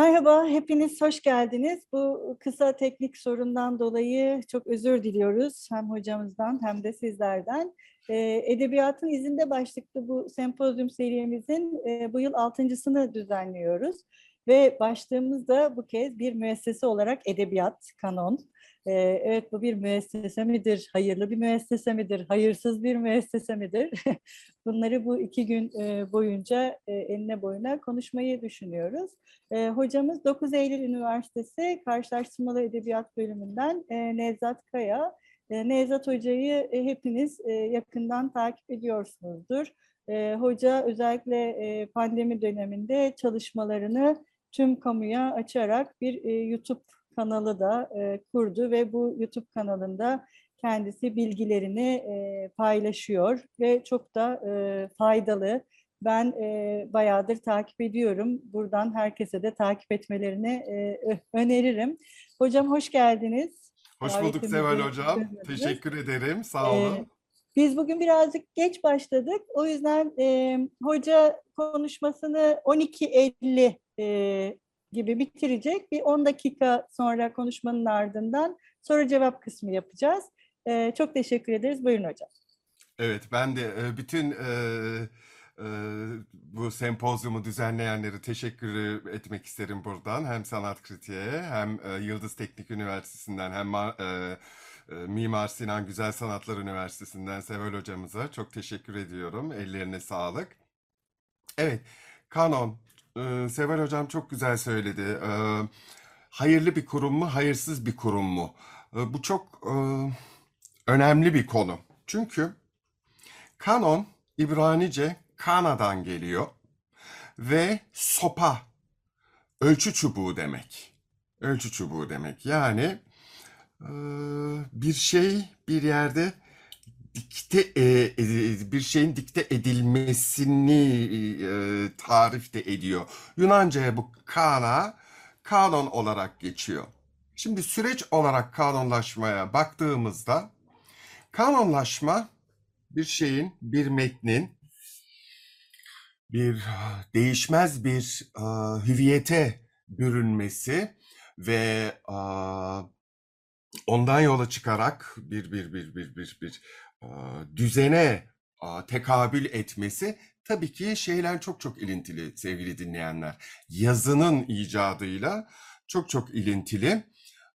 Merhaba, hepiniz hoş geldiniz. Bu kısa teknik sorundan dolayı çok özür diliyoruz hem hocamızdan hem de sizlerden. Ee, Edebiyatın izinde başlıklı bu sempozyum serimizin e, bu yıl altıncısını düzenliyoruz. Ve başlığımız da bu kez bir müessese olarak edebiyat, kanon. Ee, evet bu bir müessese midir, hayırlı bir müessese midir, hayırsız bir müessese midir? Bunları bu iki gün e, boyunca e, enine boyuna konuşmayı düşünüyoruz. E, hocamız 9 Eylül Üniversitesi Karşılaştırmalı Edebiyat Bölümünden e, Nevzat Kaya. E, Nevzat Hoca'yı e, hepiniz e, yakından takip ediyorsunuzdur. E, hoca özellikle e, pandemi döneminde çalışmalarını tüm kamuya açarak bir e, YouTube kanalı da e, kurdu ve bu YouTube kanalında kendisi bilgilerini e, paylaşıyor ve çok da e, faydalı. Ben e, bayağıdır takip ediyorum. Buradan herkese de takip etmelerini e, öneririm. Hocam hoş geldiniz. Hoş bulduk Davetimizi Seval Hocam. Teşekkür ederim. Sağ olun. Ee, Biz bugün birazcık geç başladık. O yüzden e, hoca konuşmasını 12.50 e, gibi bitirecek. Bir 10 dakika sonra konuşmanın ardından soru cevap kısmı yapacağız. E, çok teşekkür ederiz. Buyurun hocam. Evet, ben de e, bütün e, e, bu sempozyumu düzenleyenlere teşekkür etmek isterim buradan. Hem Sanat Kritiğe hem Yıldız Teknik Üniversitesi'nden hem Ma- Mimar Sinan Güzel Sanatlar Üniversitesi'nden Seval Hocamıza çok teşekkür ediyorum. Ellerine sağlık. Evet, kanon. E, Seval Hocam çok güzel söyledi. E, hayırlı bir kurum mu, hayırsız bir kurum mu? E, bu çok e, önemli bir konu. Çünkü kanon İbranice kana'dan geliyor ve sopa, ölçü çubuğu demek. Ölçü çubuğu demek. Yani e, bir şey bir yerde dikte e, bir şeyin dikte edilmesini e, tarif de ediyor. Yunanca'ya bu kana kanon olarak geçiyor. Şimdi süreç olarak kanonlaşmaya baktığımızda kanonlaşma bir şeyin, bir metnin bir değişmez bir e, hüviyete bürünmesi ve e, ondan yola çıkarak bir bir bir bir bir bir düzene tekabül etmesi tabii ki şeyler çok çok ilintili sevgili dinleyenler. Yazının icadıyla çok çok ilintili.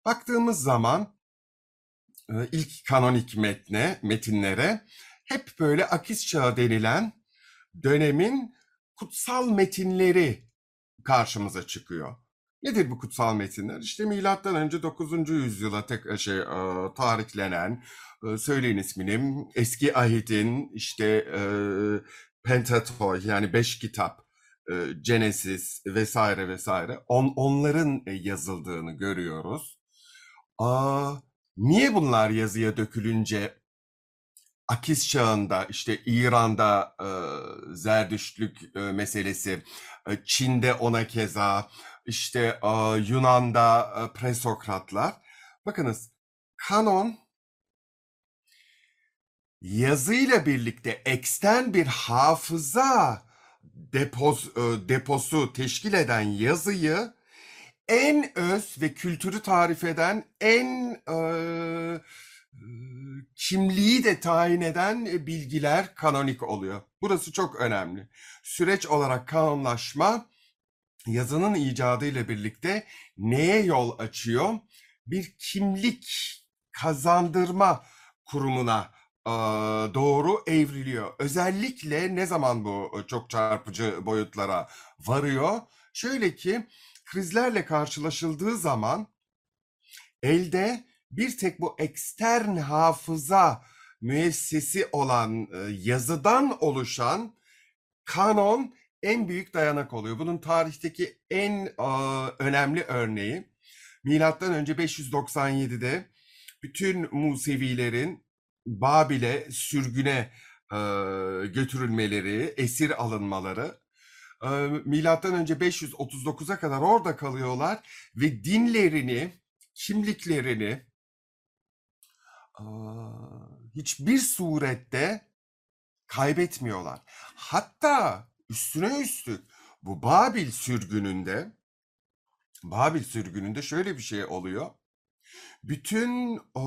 Baktığımız zaman ilk kanonik metne, metinlere hep böyle akis çağı denilen dönemin kutsal metinleri karşımıza çıkıyor. Nedir bu kutsal metinler? İşte milattan önce 9. yüzyıla tek şey e, tarihlenen e, söyleyin ismini eski ahidin işte e, Pentateuch yani beş kitap e, Genesis vesaire vesaire on, onların e, yazıldığını görüyoruz. Aa, niye bunlar yazıya dökülünce Akis çağında işte İran'da e, Zerdüştlük e, meselesi, e, Çin'de ona keza, işte e, Yunan'da e, presokratlar. Bakınız kanon yazıyla birlikte eksten bir hafıza depoz, e, deposu teşkil eden yazıyı en öz ve kültürü tarif eden en e, kimliği de tayin eden e, bilgiler kanonik oluyor. Burası çok önemli. Süreç olarak kanonlaşma yazının icadıyla birlikte neye yol açıyor? Bir kimlik kazandırma kurumuna e, doğru evriliyor. Özellikle ne zaman bu çok çarpıcı boyutlara varıyor? Şöyle ki krizlerle karşılaşıldığı zaman elde bir tek bu ekstern hafıza müessesi olan e, yazıdan oluşan kanon en büyük dayanak oluyor. Bunun tarihteki en önemli örneği milattan önce 597'de bütün Musevilerin Babil'e sürgüne götürülmeleri, esir alınmaları e, milattan önce 539'a kadar orada kalıyorlar ve dinlerini, kimliklerini hiçbir surette kaybetmiyorlar. Hatta üstüne üstlük bu Babil sürgününde Babil sürgününde şöyle bir şey oluyor. Bütün o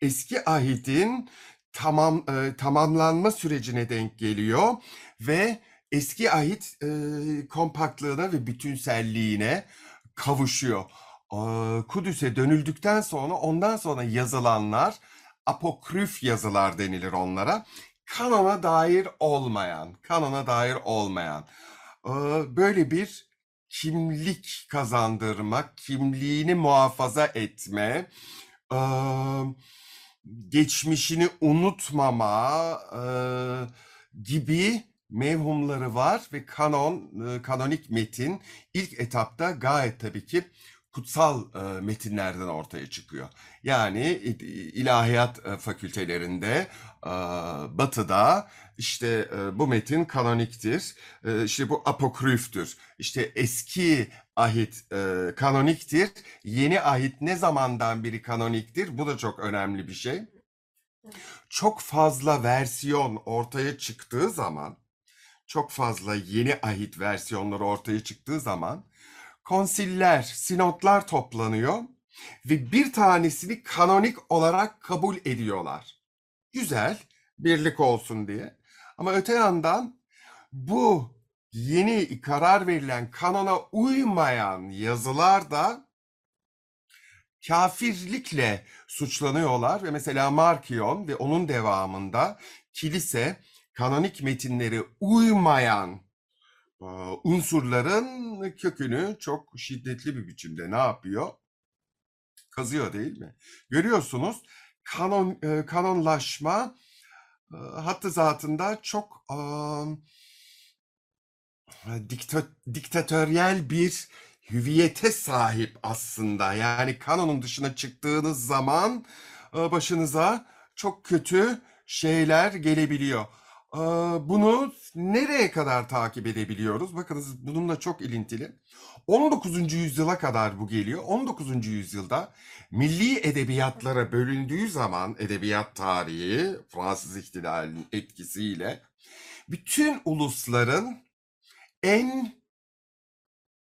eski ahidin tamam e, tamamlanma sürecine denk geliyor ve eski ahit e, kompaktlığına ve bütünselliğine kavuşuyor. Aa, Kudüs'e dönüldükten sonra ondan sonra yazılanlar apokrüf yazılar denilir onlara. Kanona dair olmayan, kanona dair olmayan böyle bir kimlik kazandırmak, kimliğini muhafaza etme, geçmişini unutmama gibi mevhumları var ve kanon, kanonik metin ilk etapta gayet tabii ki kutsal e, metinlerden ortaya çıkıyor. Yani ilahiyat e, fakültelerinde e, batıda işte e, bu metin kanoniktir, e, işte bu apokrüftür, işte eski ahit e, kanoniktir, yeni ahit ne zamandan beri kanoniktir? Bu da çok önemli bir şey. Çok fazla versiyon ortaya çıktığı zaman, çok fazla yeni ahit versiyonları ortaya çıktığı zaman konsiller, sinodlar toplanıyor ve bir tanesini kanonik olarak kabul ediyorlar. Güzel, birlik olsun diye. Ama öte yandan bu yeni karar verilen kanona uymayan yazılar da kafirlikle suçlanıyorlar ve mesela Markion ve onun devamında kilise kanonik metinlere uymayan unsurların kökünü çok şiddetli bir biçimde ne yapıyor? Kazıyor değil mi? Görüyorsunuz kanon e, kanonlaşma e, hattı zatında çok e, dikta- diktatöryel bir hüviyete sahip aslında. Yani kanonun dışına çıktığınız zaman başınıza çok kötü şeyler gelebiliyor. Bunu nereye kadar takip edebiliyoruz? Bakınız bununla çok ilintili. 19. yüzyıla kadar bu geliyor. 19. yüzyılda milli edebiyatlara bölündüğü zaman edebiyat tarihi Fransız ihtilalinin etkisiyle bütün ulusların en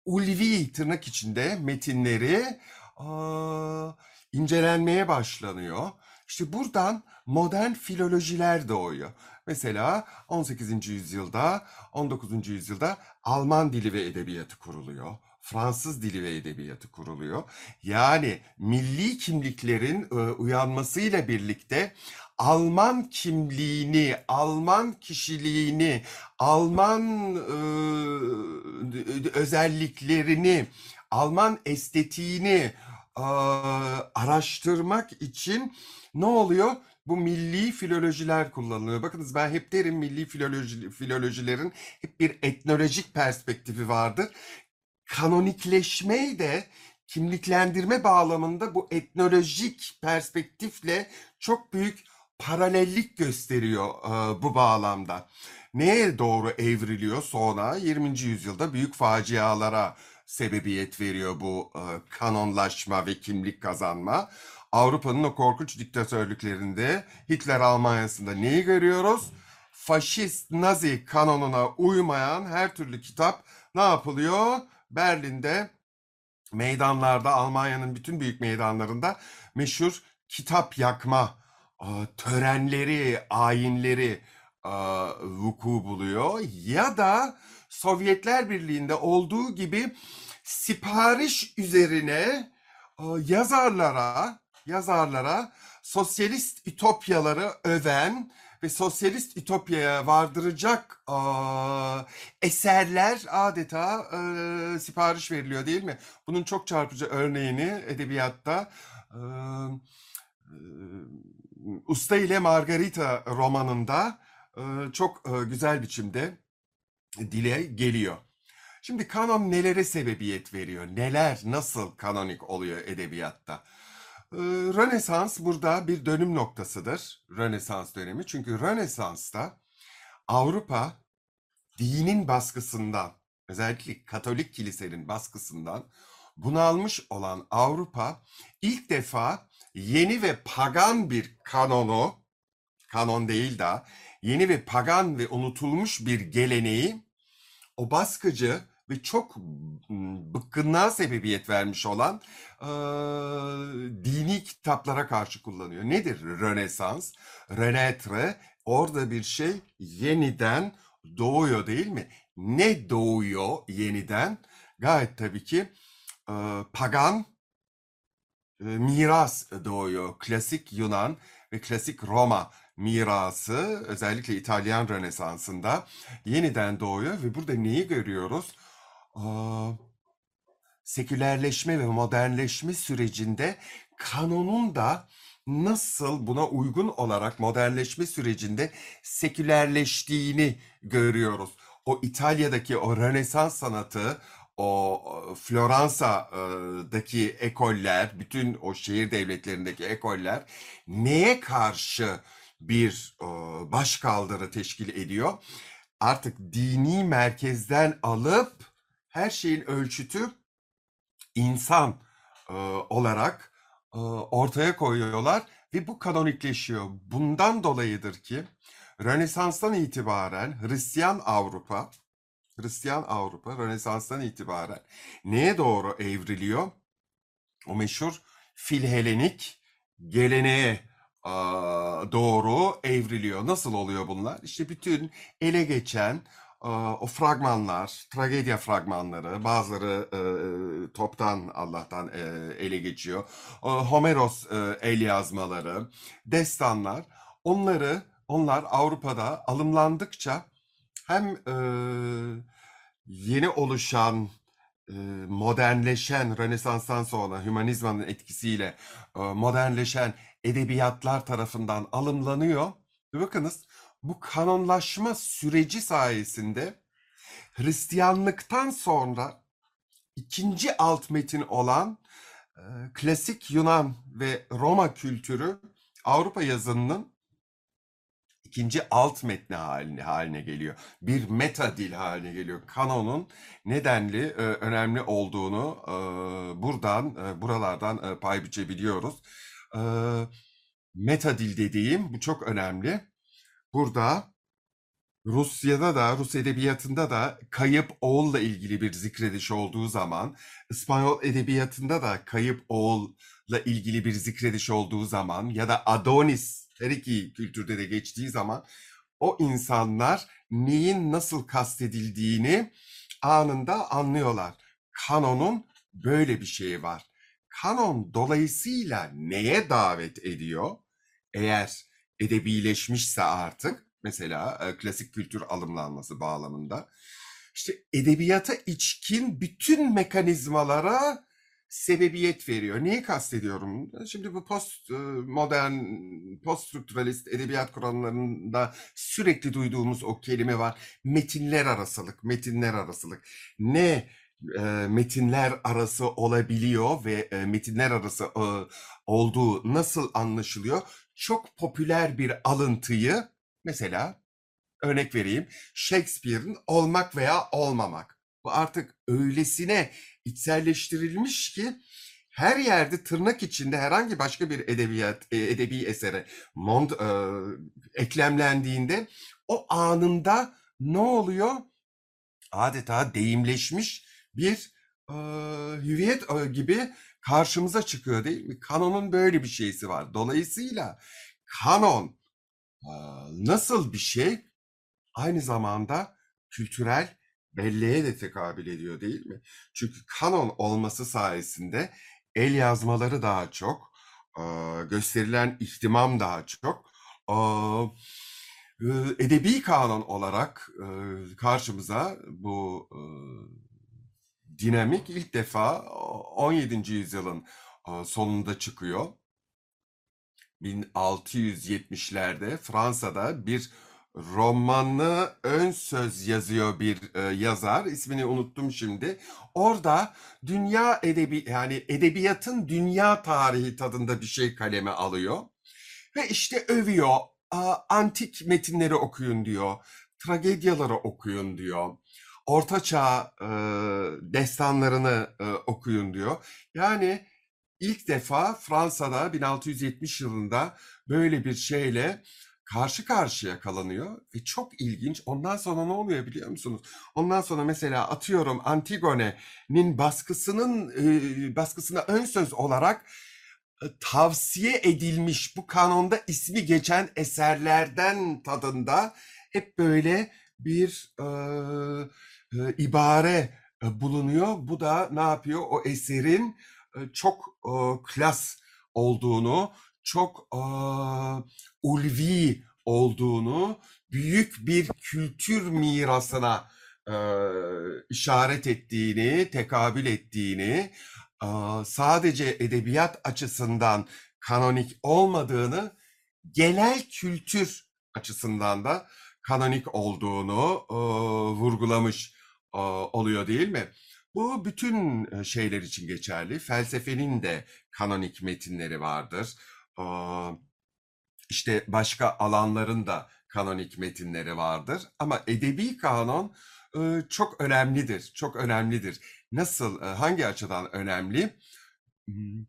ulvi tırnak içinde metinleri aa, incelenmeye başlanıyor. İşte buradan modern filolojiler doğuyor. Mesela 18. yüzyılda, 19. yüzyılda Alman dili ve edebiyatı kuruluyor. Fransız dili ve edebiyatı kuruluyor. Yani milli kimliklerin e, uyanmasıyla birlikte Alman kimliğini, Alman kişiliğini, Alman e, özelliklerini, Alman estetiğini e, araştırmak için ne oluyor? Bu milli filolojiler kullanılıyor. Bakınız ben hep derim milli filoloji, filolojilerin hep bir etnolojik perspektifi vardır. Kanonikleşmeyi de kimliklendirme bağlamında bu etnolojik perspektifle çok büyük paralellik gösteriyor e, bu bağlamda. Neye doğru evriliyor sonra 20. yüzyılda büyük facialara sebebiyet veriyor bu e, kanonlaşma ve kimlik kazanma. Avrupa'nın o korkunç diktatörlüklerinde Hitler Almanya'sında neyi görüyoruz? Faşist Nazi kanonuna uymayan her türlü kitap ne yapılıyor? Berlin'de meydanlarda Almanya'nın bütün büyük meydanlarında meşhur kitap yakma törenleri, ayinleri vuku buluyor ya da Sovyetler Birliği'nde olduğu gibi sipariş üzerine yazarlara yazarlara sosyalist ütopyaları öven ve sosyalist ütopyaya vardıracak e, eserler adeta e, sipariş veriliyor değil mi? Bunun çok çarpıcı örneğini edebiyatta e, e, Usta ile Margarita romanında e, çok e, güzel biçimde dile geliyor. Şimdi kanon nelere sebebiyet veriyor? Neler nasıl kanonik oluyor edebiyatta? Ee, Rönesans burada bir dönüm noktasıdır. Rönesans dönemi. Çünkü Rönesans'ta Avrupa dinin baskısından, özellikle Katolik kilisenin baskısından bunalmış olan Avrupa ilk defa yeni ve pagan bir kanonu, kanon değil de yeni ve pagan ve unutulmuş bir geleneği o baskıcı ve çok bıkkınlığa sebebiyet vermiş olan e, dini kitaplara karşı kullanıyor. Nedir Rönesans? Renaître orada bir şey yeniden doğuyor değil mi? Ne doğuyor yeniden? Gayet tabii ki e, pagan e, miras doğuyor. Klasik Yunan ve klasik Roma mirası özellikle İtalyan Rönesansı'nda yeniden doğuyor ve burada neyi görüyoruz? Aa, sekülerleşme ve modernleşme sürecinde kanonun da nasıl buna uygun olarak modernleşme sürecinde sekülerleştiğini görüyoruz. O İtalya'daki o Rönesans sanatı, o Floransa'daki ekoller, bütün o şehir devletlerindeki ekoller neye karşı bir e, başkaldırı teşkil ediyor? Artık dini merkezden alıp her şeyin ölçütü insan e, olarak e, ortaya koyuyorlar ve bu kanonikleşiyor. Bundan dolayıdır ki Rönesans'tan itibaren Hristiyan Avrupa, Hristiyan Avrupa Rönesans'tan itibaren neye doğru evriliyor? O meşhur Filhelenik geleneğe doğru evriliyor. Nasıl oluyor bunlar? İşte bütün ele geçen o fragmanlar, tragedya fragmanları, bazıları e, toptan Allah'tan e, ele geçiyor. O Homeros e, el yazmaları, destanlar, onları onlar Avrupa'da alımlandıkça hem e, yeni oluşan e, modernleşen Rönesans'tan sonra hümanizmanın etkisiyle e, modernleşen edebiyatlar tarafından alımlanıyor. Bakınız bu kanonlaşma süreci sayesinde Hristiyanlıktan sonra ikinci alt metin olan e, klasik Yunan ve Roma kültürü Avrupa yazınının ikinci alt metni haline, haline geliyor. Bir meta dil haline geliyor. Kanonun nedenli e, önemli olduğunu e, buradan e, buralardan e, pay biçebiliyoruz. E, meta dil dediğim bu çok önemli. Burada Rusya'da da, Rus edebiyatında da kayıp oğulla ilgili bir zikrediş olduğu zaman, İspanyol edebiyatında da kayıp oğulla ilgili bir zikrediş olduğu zaman ya da Adonis her iki kültürde de geçtiği zaman o insanlar neyin nasıl kastedildiğini anında anlıyorlar. Kanonun böyle bir şeyi var. Kanon dolayısıyla neye davet ediyor? Eğer edebileşmişse artık mesela klasik kültür alımlanması bağlamında işte edebiyata içkin bütün mekanizmalara sebebiyet veriyor. Neyi kastediyorum? Şimdi bu post modern, post strukturalist edebiyat kuramlarında sürekli duyduğumuz o kelime var. Metinler arasılık, metinler arasılık. Ne e, metinler arası olabiliyor ve e, metinler arası e, olduğu nasıl anlaşılıyor? Çok popüler bir alıntıyı mesela örnek vereyim. Shakespeare'in olmak veya olmamak. Bu artık öylesine içselleştirilmiş ki her yerde tırnak içinde herhangi başka bir edebiyat edebi esere mont e, eklemlendiğinde o anında ne oluyor? Adeta deyimleşmiş bir e, hüviyet gibi karşımıza çıkıyor değil mi? Kanonun böyle bir şeysi var. Dolayısıyla kanon e, nasıl bir şey? Aynı zamanda kültürel belleğe de tekabül ediyor değil mi? Çünkü kanon olması sayesinde el yazmaları daha çok, e, gösterilen ihtimam daha çok, e, edebi kanon olarak karşımıza bu dinamik ilk defa 17. yüzyılın e, sonunda çıkıyor. 1670'lerde Fransa'da bir romanı ön söz yazıyor bir e, yazar. İsmini unuttum şimdi. Orada dünya edebi yani edebiyatın dünya tarihi tadında bir şey kaleme alıyor. Ve işte övüyor. Antik metinleri okuyun diyor. Tragedyaları okuyun diyor. Ortaçağ e, destanlarını e, okuyun diyor. Yani ilk defa Fransa'da 1670 yılında böyle bir şeyle karşı karşıya kalınıyor ve çok ilginç. Ondan sonra ne oluyor biliyor musunuz? Ondan sonra mesela atıyorum Antigone'nin baskısının e, baskısına ön söz olarak e, tavsiye edilmiş bu kanonda ismi geçen eserlerden tadında hep böyle bir e, e, ibare bulunuyor. Bu da ne yapıyor? O eserin e, çok e, klas olduğunu, çok e, ulvi olduğunu, büyük bir kültür mirasına e, işaret ettiğini, tekabül ettiğini, e, sadece edebiyat açısından kanonik olmadığını, genel kültür açısından da kanonik olduğunu e, vurgulamış e, oluyor değil mi? Bu bütün e, şeyler için geçerli. Felsefenin de kanonik metinleri vardır. E, işte başka alanların da kanonik metinleri vardır. Ama edebi kanon e, çok önemlidir. Çok önemlidir. Nasıl, e, hangi açıdan önemli? Hmm,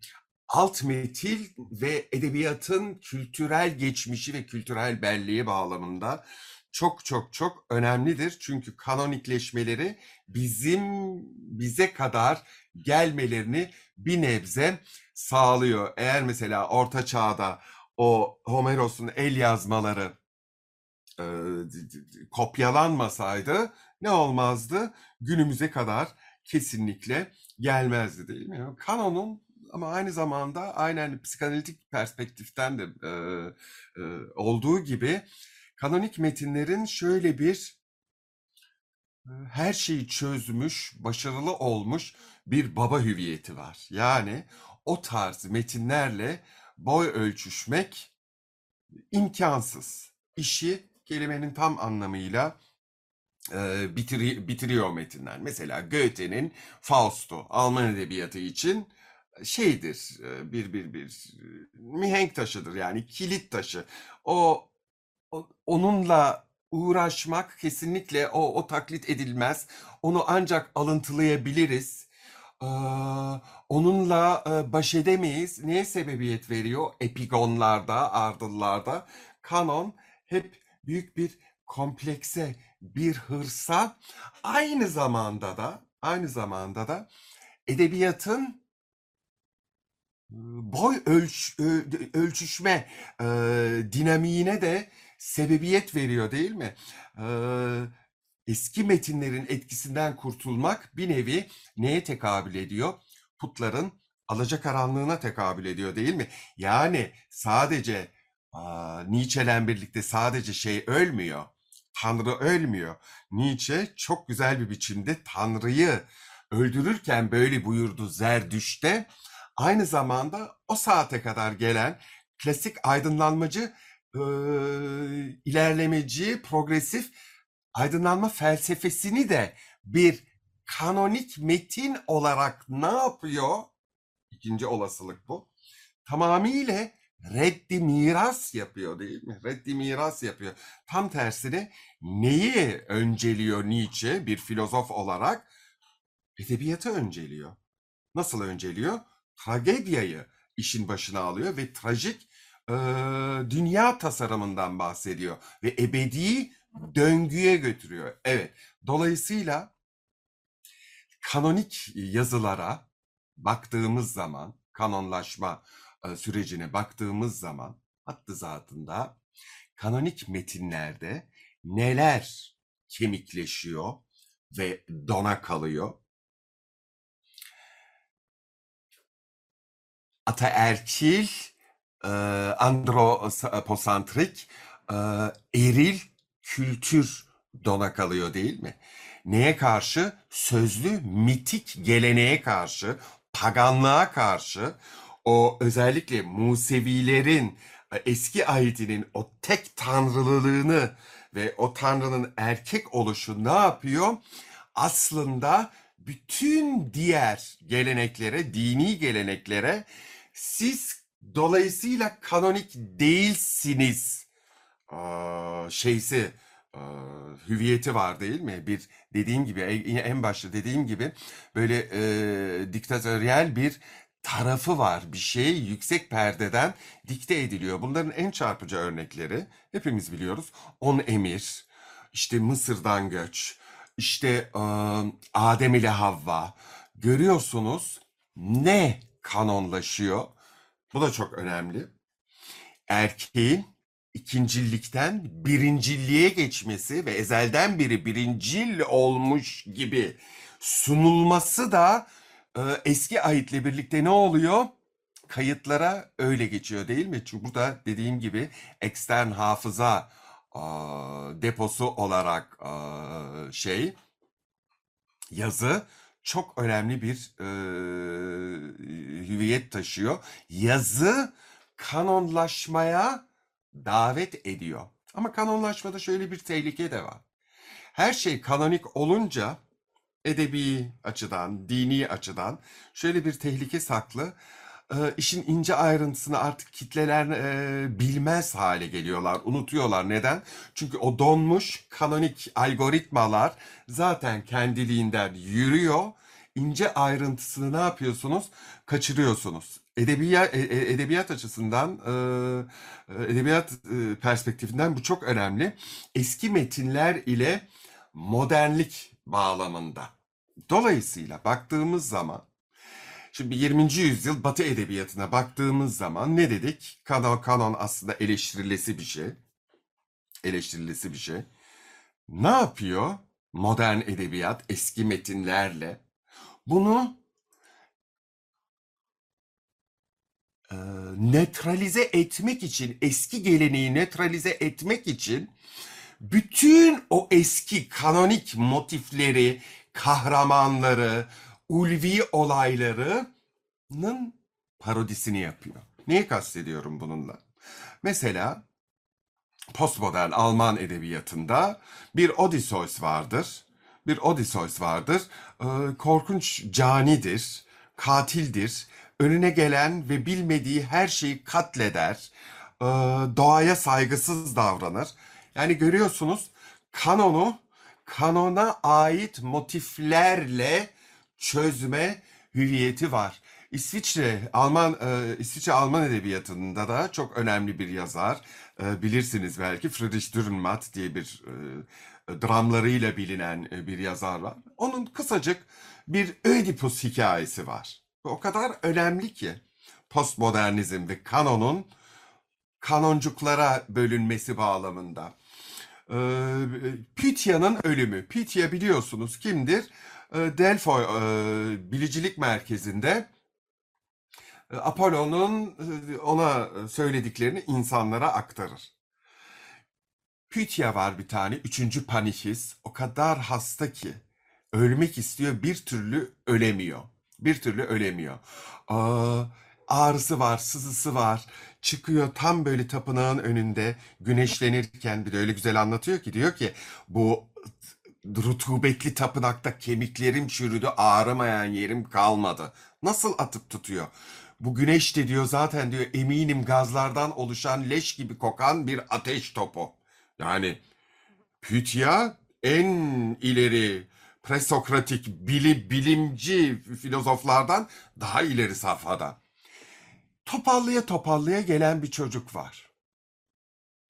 Alt metil ve edebiyatın kültürel geçmişi ve kültürel belleği bağlamında çok çok çok önemlidir. Çünkü kanonikleşmeleri bizim bize kadar gelmelerini bir nebze sağlıyor. Eğer mesela Orta Çağ'da o Homeros'un el yazmaları e, kopyalanmasaydı ne olmazdı? Günümüze kadar kesinlikle gelmezdi değil mi? Kanonun ama aynı zamanda aynen psikanalitik perspektiften de e, e, olduğu gibi kanonik metinlerin şöyle bir e, her şeyi çözmüş, başarılı olmuş bir baba hüviyeti var. Yani o tarz metinlerle boy ölçüşmek imkansız. İşi kelimenin tam anlamıyla e, bitiri- bitiriyor metinler. Mesela Goethe'nin Faust'u Alman edebiyatı için şeydir, e, bir bir bir e, mihenk taşıdır yani kilit taşı. O, o- onunla uğraşmak kesinlikle o o taklit edilmez. Onu ancak alıntılayabiliriz. Ee, onunla e, baş edemeyiz. Neye sebebiyet veriyor? Epigonlarda, ardıllarda. Kanon hep büyük bir komplekse, bir hırsa, aynı zamanda da, aynı zamanda da edebiyatın e, boy ölç, ölçüşme e, dinamiğine de sebebiyet veriyor değil mi? Eski metinlerin etkisinden kurtulmak bir nevi neye tekabül ediyor? Putların alacakaranlığına tekabül ediyor değil mi? Yani sadece aa, Nietzsche'le birlikte sadece şey ölmüyor. Tanrı ölmüyor. Nietzsche çok güzel bir biçimde Tanrı'yı öldürürken böyle buyurdu Zerdüşt'te. Aynı zamanda o saate kadar gelen klasik aydınlanmacı, e, ilerlemeci, progresif aydınlanma felsefesini de bir kanonik metin olarak ne yapıyor? İkinci olasılık bu. Tamamıyla reddi miras yapıyor değil mi? Reddi miras yapıyor. Tam tersine neyi önceliyor Nietzsche bir filozof olarak? Edebiyatı önceliyor. Nasıl önceliyor? Tragediayı işin başına alıyor ve trajik dünya tasarımından bahsediyor ve ebedi döngüye götürüyor. Evet. Dolayısıyla kanonik yazılara baktığımız zaman, kanonlaşma sürecine baktığımız zaman hattı zatında kanonik metinlerde neler kemikleşiyor ve dona kalıyor? Ataerkil, e, androposantrik, e, eril kültür dona kalıyor değil mi? Neye karşı? Sözlü mitik geleneğe karşı, paganlığa karşı, o özellikle Musevilerin e, eski ahitinin o tek tanrılılığını ve o tanrının erkek oluşu ne yapıyor? Aslında bütün diğer geleneklere, dini geleneklere siz dolayısıyla kanonik değilsiniz aa, şeysi aa, hüviyeti var değil mi? Bir dediğim gibi en başta dediğim gibi böyle e, diktatöryel bir tarafı var. Bir şey yüksek perdeden dikte ediliyor. Bunların en çarpıcı örnekleri hepimiz biliyoruz. On Emir, işte Mısır'dan göç, işte e, Adem ile Havva. Görüyorsunuz ne kanonlaşıyor? Bu da çok önemli. Erkeğin ikincillikten birincilliğe geçmesi ve ezelden beri birincil olmuş gibi sunulması da e, eski ahitle birlikte ne oluyor? Kayıtlara öyle geçiyor değil mi? Çünkü burada dediğim gibi ekstern hafıza a, deposu olarak a, şey yazı çok önemli bir e, hüviyet taşıyor. Yazı kanonlaşmaya davet ediyor. Ama kanonlaşmada şöyle bir tehlike de var. Her şey kanonik olunca edebi açıdan, dini açıdan şöyle bir tehlike saklı. Ee, işin ince ayrıntısını artık kitleler e, bilmez hale geliyorlar, unutuyorlar. Neden? Çünkü o donmuş kanonik algoritmalar zaten kendiliğinden yürüyor. İnce ayrıntısını ne yapıyorsunuz? Kaçırıyorsunuz. Edebiyat, e- e- edebiyat açısından, e, e, edebiyat e, perspektifinden bu çok önemli. Eski metinler ile modernlik bağlamında. Dolayısıyla baktığımız zaman, şimdi 20. yüzyıl Batı edebiyatına baktığımız zaman ne dedik? Kanon, kanon aslında eleştirilesi bir şey. Eleştirilesi bir şey. Ne yapıyor modern edebiyat eski metinlerle? Bunu e, neutralize etmek için, eski geleneği neutralize etmek için bütün o eski kanonik motifleri, kahramanları, ulvi olaylarının parodisini yapıyor. Neyi kastediyorum bununla? Mesela postmodern Alman edebiyatında bir Odysseus vardır. Bir Odysseus vardır. Ee, korkunç canidir, katildir. Önüne gelen ve bilmediği her şeyi katleder. Ee, doğaya saygısız davranır. Yani görüyorsunuz kanonu kanona ait motiflerle çözme hüviyeti var. İsviçre Alman e, İsviçre Alman edebiyatında da çok önemli bir yazar. E, bilirsiniz belki Friedrich Dürrenmatt diye bir e, dramlarıyla bilinen e, bir yazar var. Onun kısacık bir Ödipus hikayesi var. O kadar önemli ki postmodernizm ve kanonun kanoncuklara bölünmesi bağlamında. Ee, Pythia'nın ölümü. Pythia biliyorsunuz kimdir? Delphi bilicilik merkezinde Apollo'nun ona söylediklerini insanlara aktarır. Pythia var bir tane, üçüncü Panichis. O kadar hasta ki ölmek istiyor, bir türlü ölemiyor. Bir türlü ölemiyor. Aa, ağrısı var, sızısı var. Çıkıyor tam böyle tapınağın önünde güneşlenirken bir de öyle güzel anlatıyor ki diyor ki bu rutubetli tapınakta kemiklerim çürüdü, ağrımayan yerim kalmadı. Nasıl atıp tutuyor? Bu güneş de diyor zaten diyor eminim gazlardan oluşan leş gibi kokan bir ateş topu. Yani Pythia en ileri presokratik bili, bilimci filozoflardan daha ileri safhada. Topallaya topallaya gelen bir çocuk var.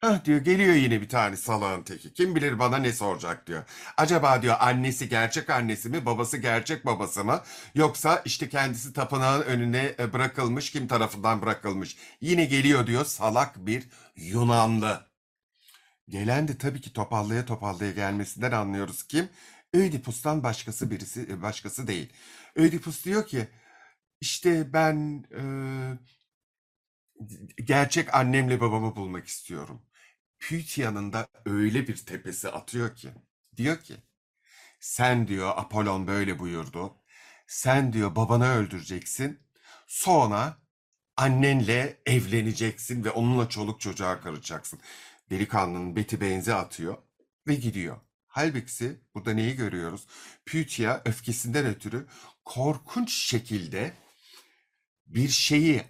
Hah diyor geliyor yine bir tane salağın teki. Kim bilir bana ne soracak diyor. Acaba diyor annesi gerçek annesi mi babası gerçek babası mı? Yoksa işte kendisi tapınağın önüne e, bırakılmış kim tarafından bırakılmış. Yine geliyor diyor salak bir Yunanlı. Gelen de tabii ki topallaya topallaya gelmesinden anlıyoruz kim? Ödipus'tan başkası birisi e, başkası değil. Ödipus diyor ki işte ben e, gerçek annemle babamı bulmak istiyorum. Pythia'nın da öyle bir tepesi atıyor ki diyor ki sen diyor Apollon böyle buyurdu. Sen diyor babanı öldüreceksin. Sonra annenle evleneceksin ve onunla çoluk çocuğa karacaksın. Delikanlının beti benzi atıyor ve gidiyor. Halbuki burada neyi görüyoruz? Pythia öfkesinden ötürü korkunç şekilde bir şeyi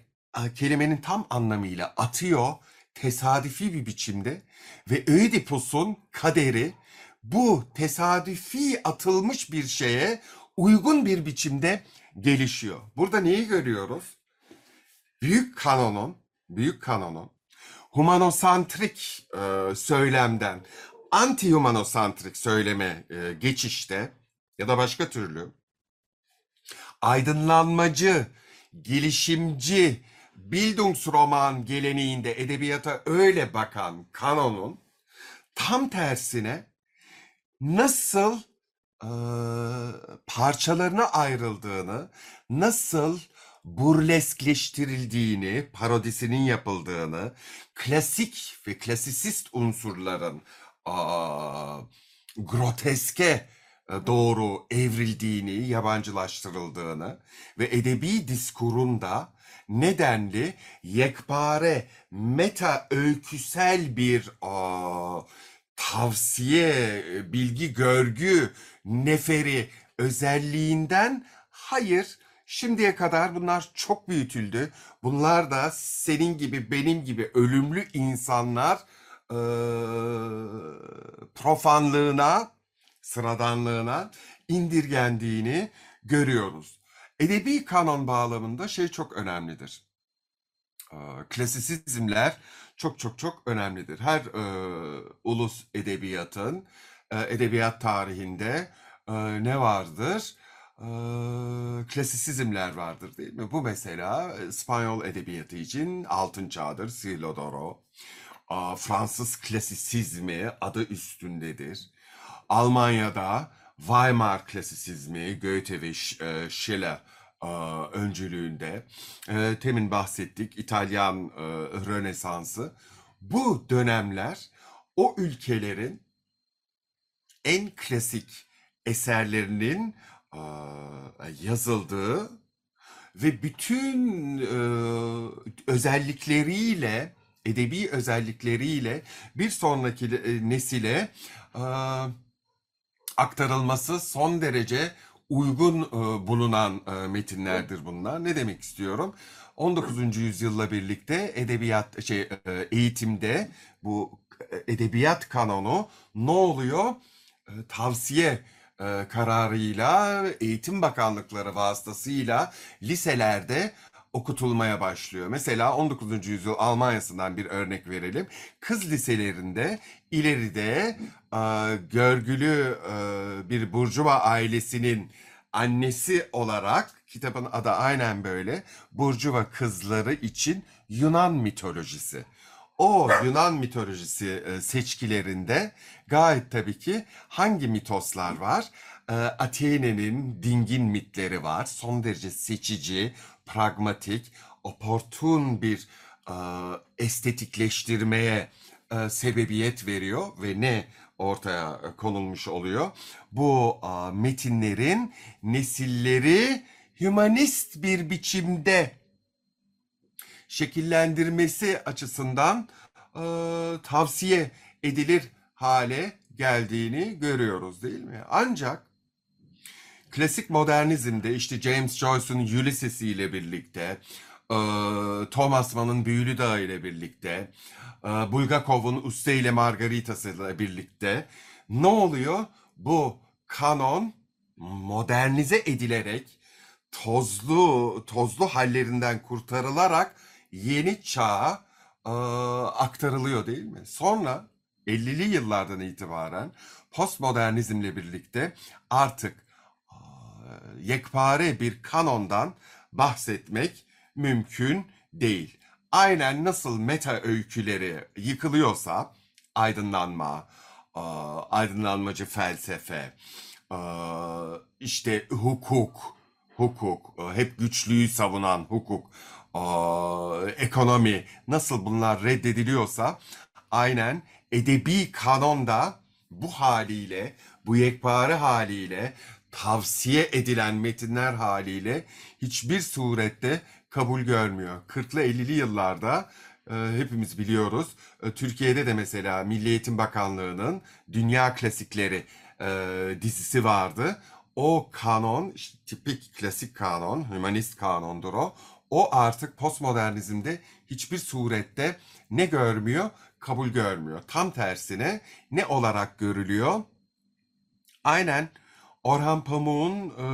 kelimenin tam anlamıyla atıyor tesadüfi bir biçimde ve Ödipus'un kaderi bu tesadüfi atılmış bir şeye uygun bir biçimde gelişiyor. Burada neyi görüyoruz? Büyük kanonun, büyük kanonun humanosantrik e, söylemden anti-humanosantrik söyleme e, geçişte ya da başka türlü aydınlanmacı, gelişimci, Bildungsroman geleneğinde edebiyata öyle bakan kanonun tam tersine nasıl e, parçalarına ayrıldığını, nasıl burleskleştirildiğini, parodisinin yapıldığını, klasik ve klasisist unsurların aa, groteske doğru evrildiğini, yabancılaştırıldığını ve edebi diskurun da nedenli yekpare, meta öyküsel bir aa, tavsiye, bilgi, görgü, neferi özelliğinden hayır, şimdiye kadar bunlar çok büyütüldü. Bunlar da senin gibi, benim gibi ölümlü insanlar eee, profanlığına, sıradanlığına indirgendiğini görüyoruz. Edebi kanon bağlamında şey çok önemlidir. Eee, Klasisizmler çok çok çok önemlidir. Her eee, ulus edebiyatın eee, edebiyat tarihinde eee, ne vardır? Eee, klasisizmler vardır değil mi? Bu mesela İspanyol edebiyatı için altın çağdır, Siglo d'Oro. Aa, Fransız klasisizmi adı üstündedir. Almanya'da Weimar klasisizmi, Goethe ve e, Schiller e, öncülüğünde, e, temin bahsettik İtalyan Rönesansı. Bu dönemler o ülkelerin en klasik eserlerinin yazıldığı ve bütün özellikleriyle, edebi özellikleriyle bir sonraki nesile aktarılması son derece uygun e, bulunan e, metinlerdir bunlar. Ne demek istiyorum? 19. yüzyılla birlikte edebiyat şey e, eğitimde bu e, edebiyat kanonu ne oluyor? E, tavsiye e, kararıyla Eğitim Bakanlıkları vasıtasıyla liselerde okutulmaya başlıyor. Mesela 19. yüzyıl Almanya'sından bir örnek verelim. Kız liselerinde ileride e, görgülü e, bir burjuva ailesinin annesi olarak kitabın adı aynen böyle burjuva kızları için Yunan mitolojisi. O Yunan mitolojisi e, seçkilerinde gayet tabii ki hangi mitoslar var? Athene'nin dingin mitleri var. Son derece seçici, pragmatik, oportun bir e, estetikleştirmeye e, sebebiyet veriyor ve ne ortaya konulmuş oluyor? Bu e, metinlerin nesilleri hümanist bir biçimde şekillendirmesi açısından e, tavsiye edilir hale geldiğini görüyoruz değil mi? Ancak klasik modernizmde işte James Joyce'un Ulysses'i ile birlikte, e, Thomas Mann'ın Büyülü Dağ ile birlikte, e, Bulgakov'un Uste ile Margarita'sı ile birlikte ne oluyor? Bu kanon modernize edilerek tozlu tozlu hallerinden kurtarılarak yeni çağa e, aktarılıyor değil mi? Sonra 50'li yıllardan itibaren postmodernizmle birlikte artık yekpare bir kanondan bahsetmek mümkün değil. Aynen nasıl meta öyküleri yıkılıyorsa aydınlanma, e, aydınlanmacı felsefe, e, işte hukuk, hukuk, e, hep güçlüyü savunan hukuk, ekonomi nasıl bunlar reddediliyorsa aynen edebi kanonda bu haliyle, bu yekpare haliyle, tavsiye edilen metinler haliyle hiçbir surette kabul görmüyor. 40'lı 50'li yıllarda e, hepimiz biliyoruz. E, Türkiye'de de mesela Milli Eğitim Bakanlığı'nın Dünya Klasikleri e, dizisi vardı. O kanon, işte tipik klasik kanon, hümanist kanondur o. O artık postmodernizmde hiçbir surette ne görmüyor? Kabul görmüyor. Tam tersine ne olarak görülüyor? Aynen Orhan Pamuk'un e,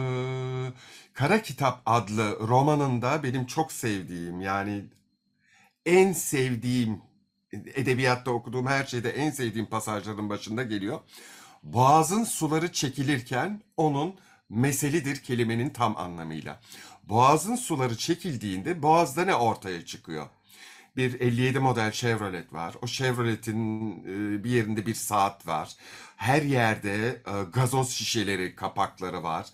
Kara Kitap adlı romanında benim çok sevdiğim yani en sevdiğim edebiyatta okuduğum her şeyde en sevdiğim pasajların başında geliyor. Boğazın suları çekilirken onun meselidir kelimenin tam anlamıyla. Boğazın suları çekildiğinde boğazda ne ortaya çıkıyor? Bir 57 model Chevrolet var. O Chevrolet'in e, bir yerinde bir saat var. Her yerde e, gazoz şişeleri, kapakları var.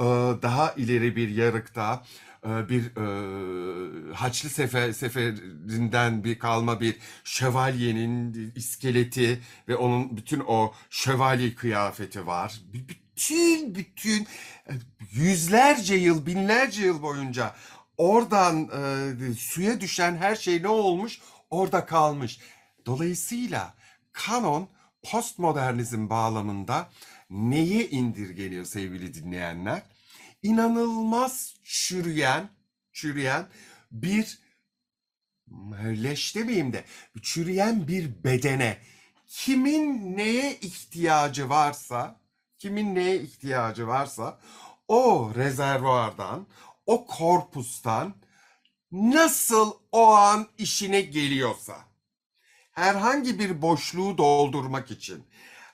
E, Daha ileri bir yarıkta bir e, Haçlı Sefer, Seferinden bir kalma bir şövalyenin iskeleti ve onun bütün o şövalye kıyafeti var. Bütün bütün yüzlerce yıl, binlerce yıl boyunca oradan e, suya düşen her şey ne olmuş? Orada kalmış. Dolayısıyla kanon postmodernizm bağlamında neye indirgeniyor sevgili dinleyenler? İnanılmaz çürüyen, çürüyen bir leş demeyeyim de çürüyen bir bedene kimin neye ihtiyacı varsa kimin neye ihtiyacı varsa o rezervuardan o korpustan nasıl o an işine geliyorsa herhangi bir boşluğu doldurmak için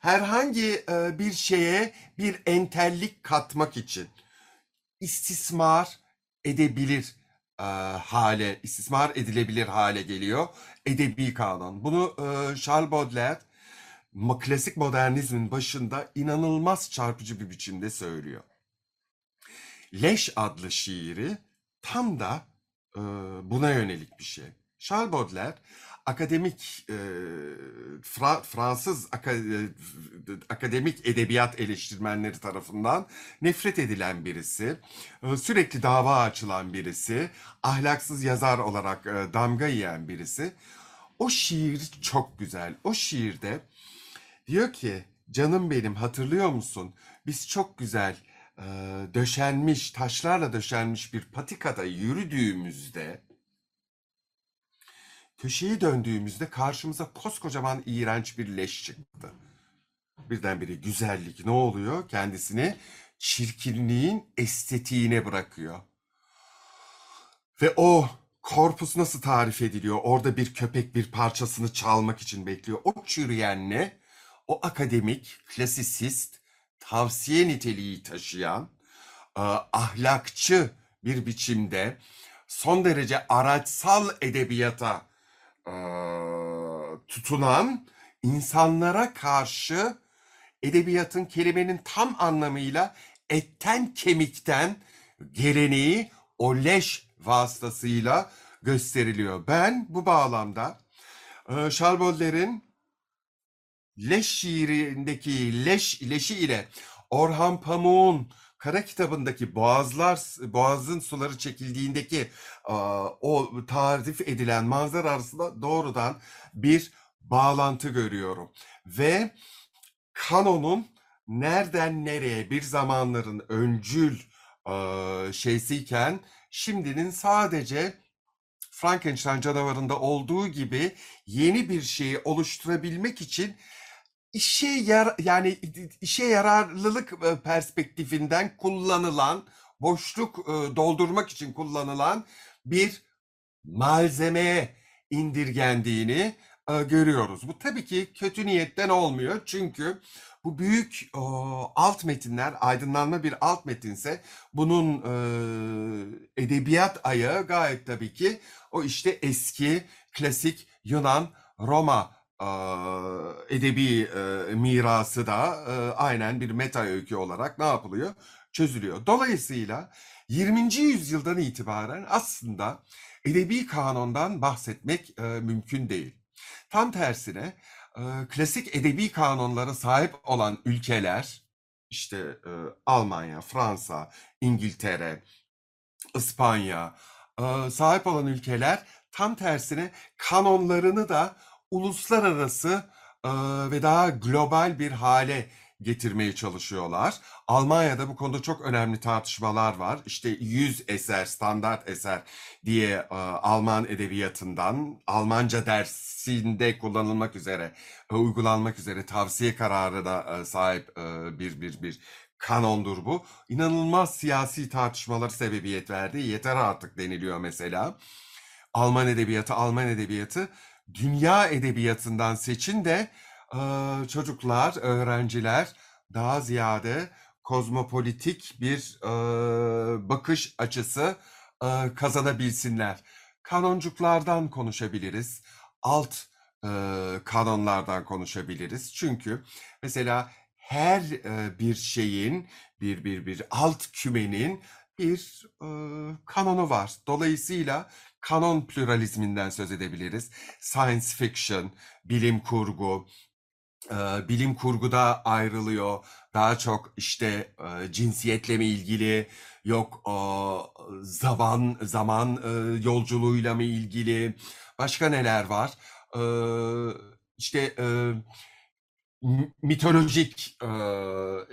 herhangi e, bir şeye bir entellik katmak için istismar edebilir e, hale, istismar edilebilir hale geliyor edebi kanun. Bunu e, Charles Baudelaire klasik modernizmin başında inanılmaz çarpıcı bir biçimde söylüyor. Leş adlı şiiri tam da e, buna yönelik bir şey. Charles Baudelaire akademik e, Fra- Fransız e, akademik edebiyat eleştirmenleri tarafından nefret edilen birisi, e, sürekli dava açılan birisi, ahlaksız yazar olarak e, damga yiyen birisi. O şiir çok güzel. O şiirde diyor ki canım benim hatırlıyor musun? Biz çok güzel e, döşenmiş, taşlarla döşenmiş bir patikada yürüdüğümüzde köşeyi döndüğümüzde karşımıza koskocaman iğrenç bir leş çıktı. Birdenbire güzellik ne oluyor? Kendisini çirkinliğin estetiğine bırakıyor. Ve o korpus nasıl tarif ediliyor? Orada bir köpek bir parçasını çalmak için bekliyor. O çürüyen ne? O akademik, klasisist, tavsiye niteliği taşıyan, e, ahlakçı bir biçimde son derece araçsal edebiyata e, tutunan insanlara karşı edebiyatın kelimenin tam anlamıyla etten kemikten geleneği o leş vasıtasıyla gösteriliyor. Ben bu bağlamda e, Leş şiirindeki leş leşi ile Orhan Pamuk'un Kara kitabındaki boğazlar boğazın suları çekildiğindeki o tarif edilen manzara arasında doğrudan bir bağlantı görüyorum. Ve kanonun nereden nereye bir zamanların öncül şeysiyken şimdinin sadece Frankenstein canavarında olduğu gibi yeni bir şeyi oluşturabilmek için işe yar yani işe yararlılık perspektifinden kullanılan boşluk doldurmak için kullanılan bir malzemeye indirgendiğini görüyoruz. Bu tabii ki kötü niyetten olmuyor. Çünkü bu büyük alt metinler, aydınlanma bir alt metinse bunun edebiyat ayağı gayet tabii ki o işte eski klasik Yunan, Roma edebi e, mirası da e, aynen bir meta öykü olarak ne yapılıyor? Çözülüyor. Dolayısıyla 20. yüzyıldan itibaren aslında edebi kanondan bahsetmek e, mümkün değil. Tam tersine klasik edebi kanonlara sahip olan ülkeler işte Almanya, Fransa, İngiltere, İspanya sahip olan ülkeler tam tersine kanonlarını da uluslararası e, ve daha global bir hale getirmeye çalışıyorlar. Almanya'da bu konuda çok önemli tartışmalar var. İşte 100 eser, standart eser diye e, Alman edebiyatından Almanca dersinde kullanılmak üzere, e, uygulanmak üzere tavsiye kararına e, sahip e, bir bir bir kanondur bu. İnanılmaz siyasi tartışmaları sebebiyet verdi. Yeter artık deniliyor mesela. Alman edebiyatı, Alman edebiyatı. Dünya edebiyatından seçin de çocuklar, öğrenciler daha ziyade kozmopolitik bir bakış açısı kazanabilsinler. Kanoncuklardan konuşabiliriz. Alt kanonlardan konuşabiliriz. Çünkü mesela her bir şeyin bir bir bir alt kümenin bir e, kanonu var. Dolayısıyla kanon pluralizminden söz edebiliriz. Science fiction, bilim kurgu, bilim kurguda ayrılıyor. Daha çok işte cinsiyetle mi ilgili, yok zaman zaman yolculuğuyla mı ilgili, başka neler var? E, işte e, mitolojik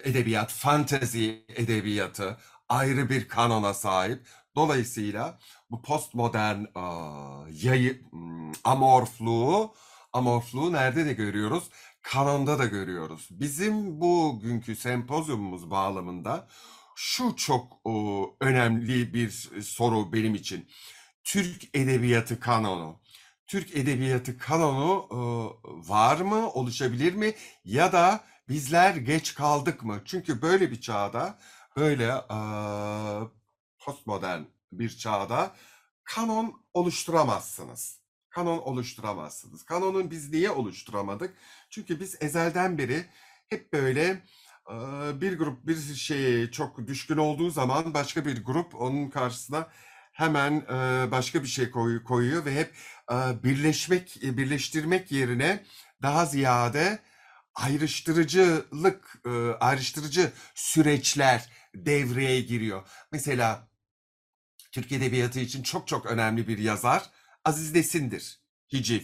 edebiyat, fantezi edebiyatı ayrı bir kanona sahip. Dolayısıyla bu postmodern e, yayı, amorfluğu, amorfluğu nerede de görüyoruz? Kanonda da görüyoruz. Bizim bugünkü sempozyumumuz bağlamında şu çok e, önemli bir soru benim için. Türk edebiyatı kanonu. Türk edebiyatı kanonu e, var mı, oluşabilir mi? Ya da bizler geç kaldık mı? Çünkü böyle bir çağda, böyle e, postmodern bir çağda kanon oluşturamazsınız. Kanon oluşturamazsınız. Kanonu biz niye oluşturamadık? Çünkü biz ezelden beri hep böyle bir grup bir şeye çok düşkün olduğu zaman başka bir grup onun karşısına hemen başka bir şey koy- koyuyor ve hep birleşmek, birleştirmek yerine daha ziyade ayrıştırıcılık, ayrıştırıcı süreçler devreye giriyor. Mesela Türk Edebiyatı için çok çok önemli bir yazar Aziz Nesin'dir. Hiciv.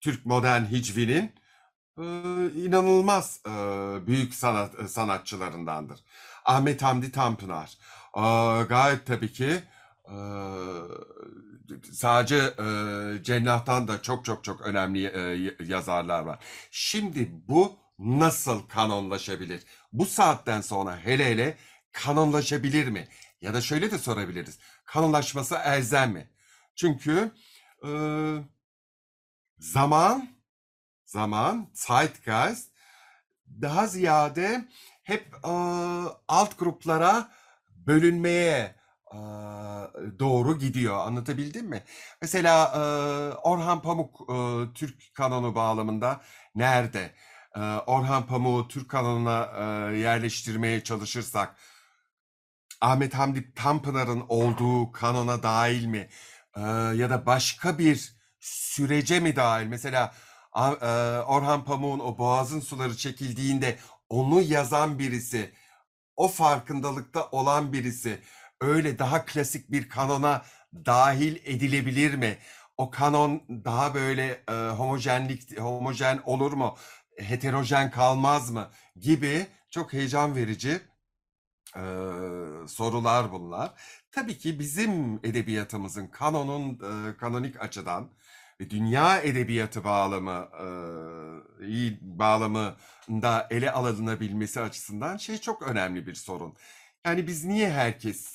Türk modern hicvinin e, inanılmaz e, büyük sanat e, sanatçılarındandır. Ahmet Hamdi Tanpınar. E, gayet tabii ki e, sadece e, Cennah'tan da çok çok çok önemli e, yazarlar var. Şimdi bu nasıl kanonlaşabilir? Bu saatten sonra hele hele kanonlaşabilir mi? Ya da şöyle de sorabiliriz. Kanonlaşması elzem mi? Çünkü e, zaman, zaman, zeitgeist daha ziyade hep e, alt gruplara bölünmeye e, doğru gidiyor. Anlatabildim mi? Mesela e, Orhan Pamuk e, Türk kanonu bağlamında nerede? E, Orhan Pamuk'u Türk kanonuna e, yerleştirmeye çalışırsak Ahmet Hamdi Tanpınar'ın olduğu kanona dahil mi? Ee, ya da başka bir sürece mi dahil? Mesela e, Orhan Pamuk'un o Boğazın Suları çekildiğinde onu yazan birisi, o farkındalıkta olan birisi öyle daha klasik bir kanona dahil edilebilir mi? O kanon daha böyle e, homojenlik homojen olur mu? Heterojen kalmaz mı? Gibi çok heyecan verici e, sorular bunlar. Tabii ki bizim edebiyatımızın kanonun e, kanonik açıdan ve dünya edebiyatı bağlamı e, iyi bağlamında ele alınabilmesi açısından şey çok önemli bir sorun. Yani biz niye herkes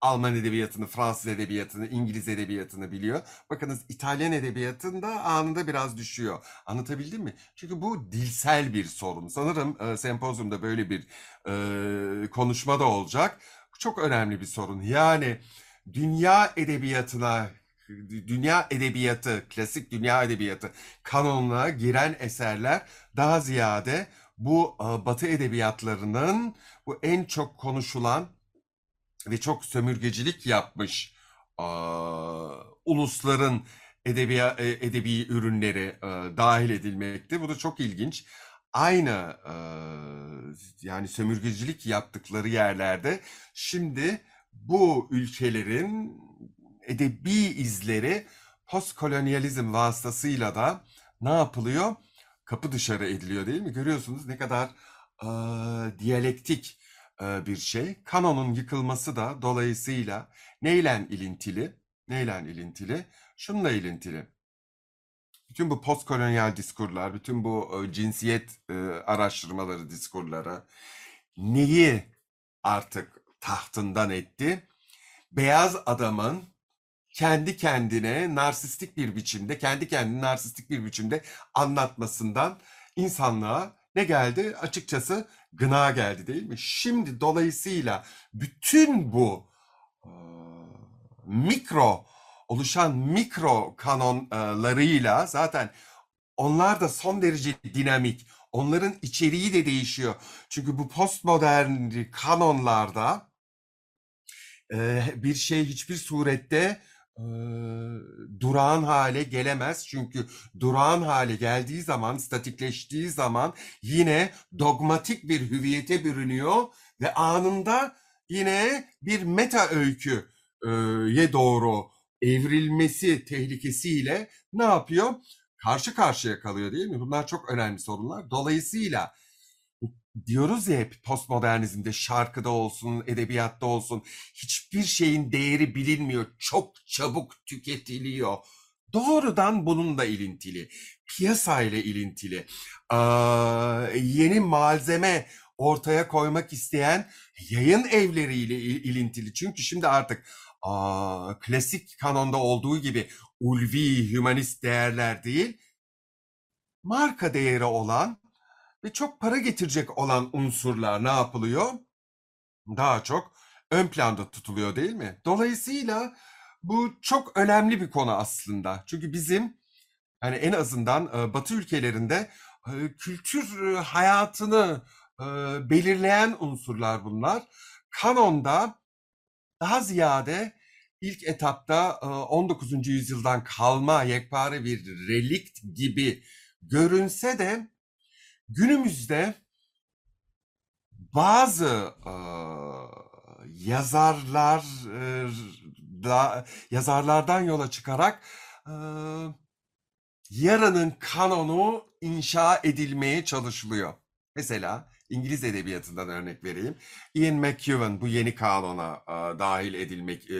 Alman edebiyatını, Fransız edebiyatını, İngiliz edebiyatını biliyor. Bakınız İtalyan edebiyatında anında biraz düşüyor. Anlatabildim mi? Çünkü bu dilsel bir sorun. Sanırım e, sempozyumda böyle bir e, konuşma da olacak. Çok önemli bir sorun. Yani dünya edebiyatına, dünya edebiyatı, klasik dünya edebiyatı kanonuna giren eserler daha ziyade bu Batı edebiyatlarının bu en çok konuşulan ve çok sömürgecilik yapmış aa, ulusların edebiya, e, edebi ürünleri e, dahil edilmekte. Bu da çok ilginç. Aynı e, yani sömürgecilik yaptıkları yerlerde şimdi bu ülkelerin edebi izleri postkolonyalizm vasıtasıyla da ne yapılıyor? Kapı dışarı ediliyor değil mi? Görüyorsunuz ne kadar e, diyalektik bir şey. Kanonun yıkılması da dolayısıyla neyle ilintili? Neyle ilintili? Şununla ilintili. Bütün bu postkolonyal diskurlar, bütün bu e, cinsiyet e, araştırmaları, diskurları neyi artık tahtından etti? Beyaz adamın kendi kendine narsistik bir biçimde, kendi kendini narsistik bir biçimde anlatmasından insanlığa ne geldi? Açıkçası gına geldi değil mi? Şimdi dolayısıyla bütün bu e, mikro oluşan mikro kanonlarıyla zaten onlar da son derece dinamik. Onların içeriği de değişiyor. Çünkü bu postmodern kanonlarda e, bir şey hiçbir surette e, durağan hale gelemez. Çünkü durağan hale geldiği zaman, statikleştiği zaman yine dogmatik bir hüviyete bürünüyor ve anında yine bir meta öyküye doğru evrilmesi tehlikesiyle ne yapıyor? Karşı karşıya kalıyor değil mi? Bunlar çok önemli sorunlar. Dolayısıyla diyoruz ya hep postmodernizmde şarkıda olsun, edebiyatta olsun hiçbir şeyin değeri bilinmiyor. Çok çabuk tüketiliyor. Doğrudan bununla ilintili. Piyasayla ilintili. Aa, yeni malzeme ortaya koymak isteyen yayın evleriyle il- ilintili. Çünkü şimdi artık aa, klasik kanonda olduğu gibi ulvi, hümanist değerler değil, marka değeri olan ve çok para getirecek olan unsurlar ne yapılıyor? Daha çok ön planda tutuluyor değil mi? Dolayısıyla bu çok önemli bir konu aslında. Çünkü bizim hani en azından Batı ülkelerinde kültür hayatını belirleyen unsurlar bunlar. Kanonda daha ziyade ilk etapta e, 19. yüzyıldan kalma yekpare bir relikt gibi görünse de günümüzde bazı e, yazarlar e, da yazarlardan yola çıkarak e, yarının kanonu inşa edilmeye çalışılıyor. Mesela İngiliz edebiyatından örnek vereyim. Ian McEwan bu yeni kanona e, dahil edilmek e,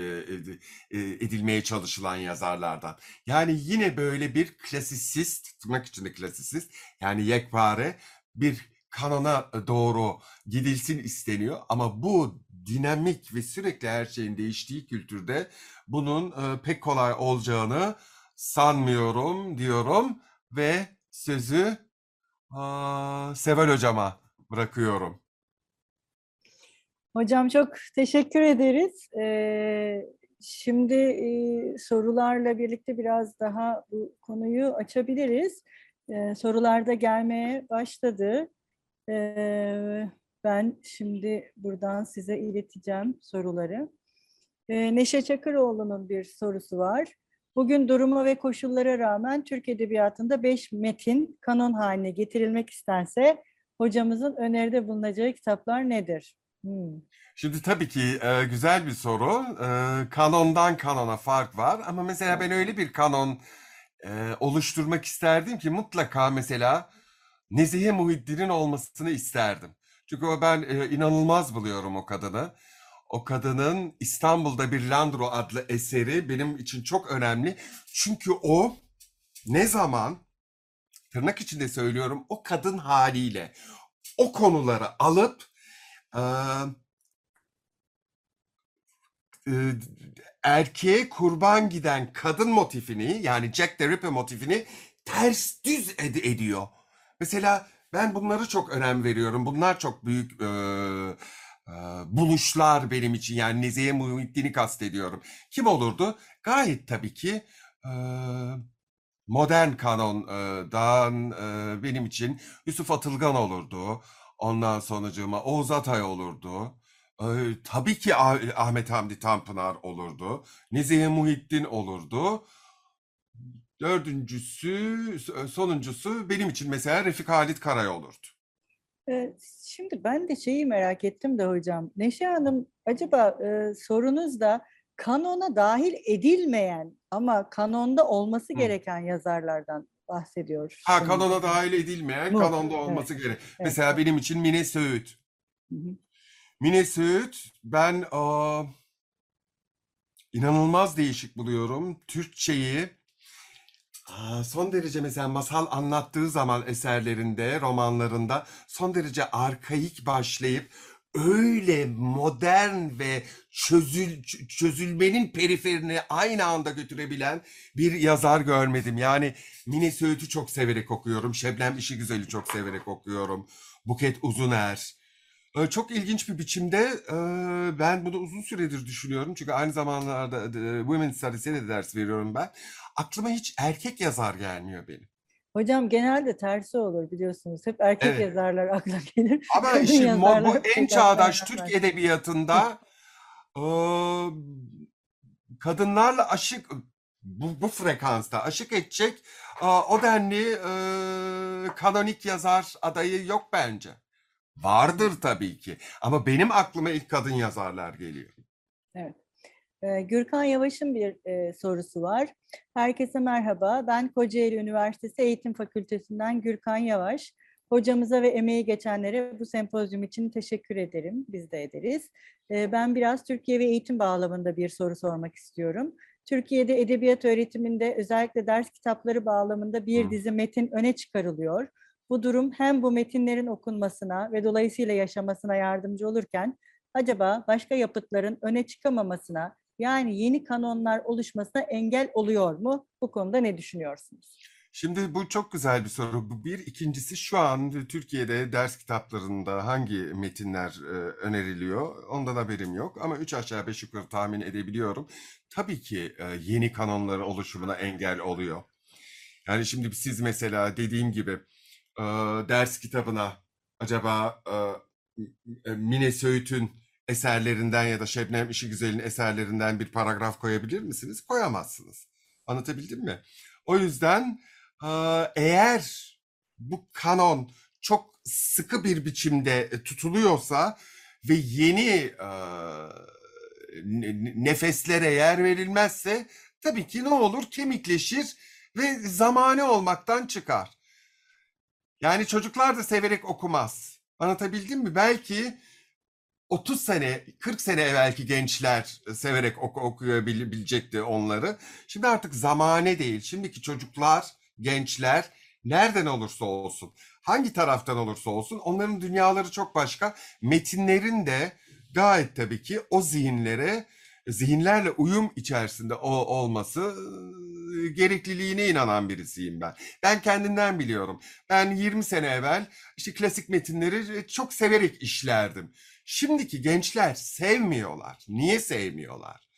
e, edilmeye çalışılan yazarlardan. Yani yine böyle bir klasisist, tırnak içinde klasisist, yani yekpare bir kanona doğru gidilsin isteniyor. Ama bu dinamik ve sürekli her şeyin değiştiği kültürde bunun e, pek kolay olacağını sanmıyorum diyorum ve sözü aa, Seval hocama bırakıyorum. Hocam çok teşekkür ederiz. Ee, şimdi e, sorularla birlikte biraz daha bu konuyu açabiliriz. Ee, sorular da gelmeye başladı. Ee, ben şimdi buradan size ileteceğim soruları. Ee, Neşe Çakıroğlu'nun bir sorusu var. Bugün duruma ve koşullara rağmen Türk Edebiyatı'nda beş metin kanon haline getirilmek istense hocamızın öneride bulunacağı kitaplar nedir? Hmm. Şimdi tabii ki e, güzel bir soru. E, kanondan kanona fark var ama mesela ben öyle bir kanon e, oluşturmak isterdim ki mutlaka mesela Nezihe Muhiddin'in olmasını isterdim. Çünkü o ben e, inanılmaz buluyorum o kadını. O kadının İstanbul'da bir Landro adlı eseri benim için çok önemli. Çünkü o ne zaman tırnak içinde söylüyorum o kadın haliyle o konuları alıp e, e, erkeğe kurban giden kadın motifini yani Jack the Ripper motifini ters düz ed- ediyor. Mesela ben bunları çok önem veriyorum. Bunlar çok büyük e, e, buluşlar benim için. Yani Nezihe Muhittin'i kastediyorum. Kim olurdu? Gayet tabii ki e, modern kanondan e, benim için Yusuf Atılgan olurdu. Ondan sonracığıma Oğuz Atay olurdu. Ee, tabii ki Ah- Ahmet Hamdi Tanpınar olurdu. Nezihe Muhittin olurdu. Dördüncüsü, sonuncusu benim için mesela Refik Halit Karay olurdu. Şimdi ben de şeyi merak ettim de hocam. Neşe Hanım acaba e, sorunuzda kanona dahil edilmeyen ama kanonda olması Hı. gereken yazarlardan bahsediyor. Ha sanırım. kanona dahil edilmeyen, Bu, kanonda evet, olması gerek. evet. Mesela benim için Mine Söğüt. Hı hı. Mine Söğüt ben aa, inanılmaz değişik buluyorum. Türkçeyi Aa, son derece mesela masal anlattığı zaman eserlerinde, romanlarında son derece arkaik başlayıp öyle modern ve çözül, çözülmenin periferine aynı anda götürebilen bir yazar görmedim. Yani Mine Söğüt'ü çok severek okuyorum. Şebnem İşigüzel'i çok severek okuyorum. Buket Uzuner. Ee, Çok ilginç bir biçimde e, ben bunu uzun süredir düşünüyorum. Çünkü aynı zamanlarda e, Women's Studies'e de ders veriyorum ben. Aklıma hiç erkek yazar gelmiyor benim. Hocam genelde tersi olur biliyorsunuz. Hep erkek Evet. yazarlar akla gelir. Ama şimdi bu yazarlar en çağdaş akla Türk edebiyatında e, kadınlarla aşık bu, bu frekansta aşık edecek e, o denli e, kanonik yazar adayı yok bence. Vardır tabii ki ama benim aklıma ilk kadın yazarlar geliyor. Evet. Gürkan Yavaş'ın bir e, sorusu var. Herkese merhaba. Ben Kocaeli Üniversitesi Eğitim Fakültesinden Gürkan Yavaş. Hocamıza ve emeği geçenlere bu sempozyum için teşekkür ederim. Biz de ederiz. Ben biraz Türkiye ve eğitim bağlamında bir soru sormak istiyorum. Türkiye'de edebiyat öğretiminde özellikle ders kitapları bağlamında bir dizi metin öne çıkarılıyor. Bu durum hem bu metinlerin okunmasına ve dolayısıyla yaşamasına yardımcı olurken acaba başka yapıtların öne çıkamamasına yani yeni kanonlar oluşmasına engel oluyor mu? Bu konuda ne düşünüyorsunuz? Şimdi bu çok güzel bir soru. Bu bir. ikincisi şu an Türkiye'de ders kitaplarında hangi metinler e, öneriliyor? Ondan haberim yok. Ama üç aşağı beş yukarı tahmin edebiliyorum. Tabii ki e, yeni kanonların oluşumuna engel oluyor. Yani şimdi siz mesela dediğim gibi e, ders kitabına acaba e, Mine Söğüt'ün eserlerinden ya da Şebnem İşigüzel'in eserlerinden bir paragraf koyabilir misiniz? Koyamazsınız. Anlatabildim mi? O yüzden e, eğer bu kanon çok sıkı bir biçimde tutuluyorsa ve yeni e, ne- ne- nefeslere yer verilmezse tabii ki ne olur? Kemikleşir ve zamane olmaktan çıkar. Yani çocuklar da severek okumaz. Anlatabildim mi? Belki 30 sene, 40 sene evvelki gençler severek oku okuyabilecekti onları. Şimdi artık zamane değil. Şimdiki çocuklar, gençler nereden olursa olsun, hangi taraftan olursa olsun onların dünyaları çok başka. Metinlerin de gayet tabii ki o zihinlere, zihinlerle uyum içerisinde o, olması e, gerekliliğine inanan birisiyim ben. Ben kendimden biliyorum. Ben 20 sene evvel işte klasik metinleri çok severek işlerdim. Şimdiki gençler sevmiyorlar. Niye sevmiyorlar?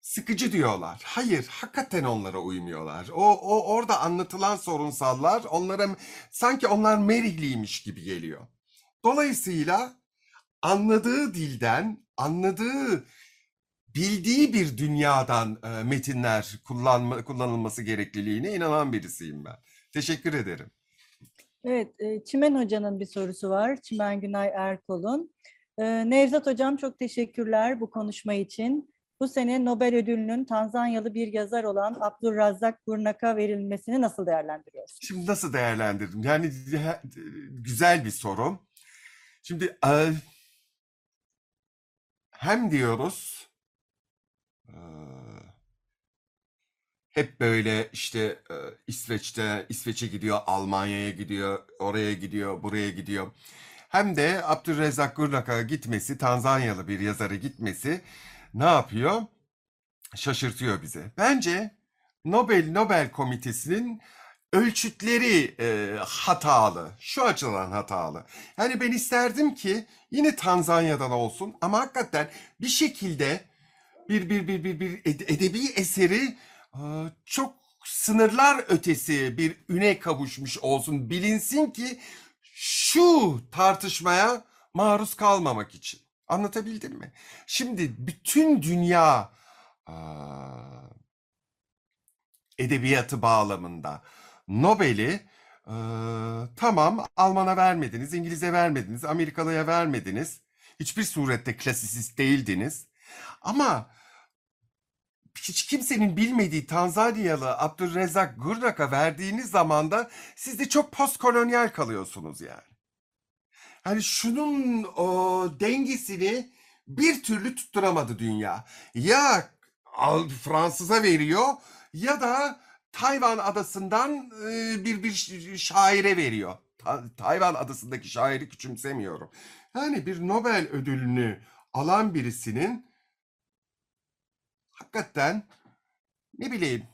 Sıkıcı diyorlar. Hayır, hakikaten onlara uymuyorlar. O, o orada anlatılan sorunsallar onlara sanki onlar merihliymiş gibi geliyor. Dolayısıyla anladığı dilden, anladığı, bildiği bir dünyadan e, metinler kullanma, kullanılması gerekliliğine inanan birisiyim ben. Teşekkür ederim. Evet, e, Çimen Hoca'nın bir sorusu var. Çimen Günay Erkol'un. E, Nevzat Hocam çok teşekkürler bu konuşma için. Bu sene Nobel ödülünün Tanzanyalı bir yazar olan Abdurrazzak Gurnak'a verilmesini nasıl değerlendiriyorsunuz? Şimdi nasıl değerlendirdim? Yani güzel bir soru. Şimdi e, hem diyoruz hep böyle işte e, İsveç'te İsveç'e gidiyor, Almanya'ya gidiyor, oraya gidiyor, buraya gidiyor. Hem de Abdurrezzak Gurnak'a gitmesi, Tanzanyalı bir yazara gitmesi ne yapıyor? Şaşırtıyor bizi. Bence Nobel Nobel Komitesi'nin ölçütleri e, hatalı. Şu açıdan hatalı. Yani ben isterdim ki yine Tanzanya'dan olsun ama hakikaten bir şekilde bir bir bir bir bir ed- edebi eseri çok sınırlar ötesi bir üne kavuşmuş olsun. Bilinsin ki şu tartışmaya maruz kalmamak için. Anlatabildim mi? Şimdi bütün dünya edebiyatı bağlamında Nobel'i tamam Alman'a vermediniz, İngiliz'e vermediniz, Amerikalı'ya vermediniz. Hiçbir surette klasisist değildiniz. Ama hiç kimsenin bilmediği Tanzanyalı Abdurrezzak Gurnak'a verdiğiniz zaman da siz de çok postkolonyal kalıyorsunuz yani. Hani şunun o dengesini bir türlü tutturamadı dünya. Ya Fransız'a veriyor ya da Tayvan adasından e, bir bir şaire veriyor. Ta- Tayvan adasındaki şairi küçümsemiyorum. Yani bir Nobel ödülünü alan birisinin hakikaten ne bileyim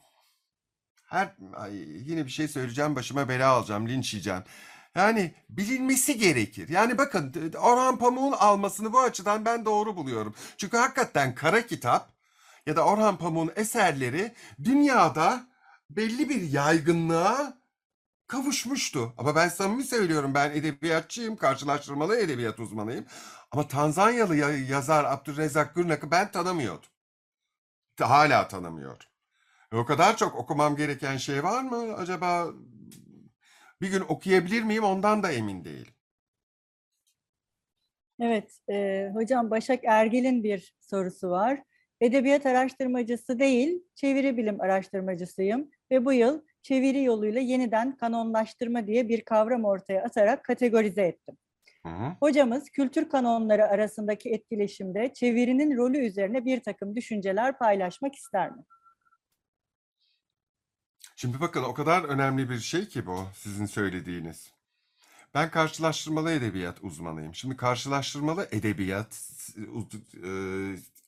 her ay, yine bir şey söyleyeceğim başıma bela alacağım linç yiyeceğim. Yani bilinmesi gerekir. Yani bakın Orhan Pamuk'un almasını bu açıdan ben doğru buluyorum. Çünkü hakikaten kara kitap ya da Orhan Pamuk'un eserleri dünyada belli bir yaygınlığa kavuşmuştu. Ama ben samimi söylüyorum ben edebiyatçıyım, karşılaştırmalı edebiyat uzmanıyım. Ama Tanzanyalı ya- yazar Abdülrezzak Gürnak'ı ben tanımıyordum. Hala tanımıyorum. E, O kadar çok okumam gereken şey var mı? Acaba bir gün okuyabilir miyim? Ondan da emin değilim. Evet, e, hocam Başak Ergil'in bir sorusu var. Edebiyat araştırmacısı değil, çeviri bilim araştırmacısıyım ve bu yıl çeviri yoluyla yeniden kanonlaştırma diye bir kavram ortaya atarak kategorize ettim. Hı hı. Hocamız kültür kanonları arasındaki etkileşimde çevirinin rolü üzerine bir takım düşünceler paylaşmak ister mi? Şimdi bakın o kadar önemli bir şey ki bu sizin söylediğiniz. Ben karşılaştırmalı edebiyat uzmanıyım. Şimdi karşılaştırmalı edebiyat e,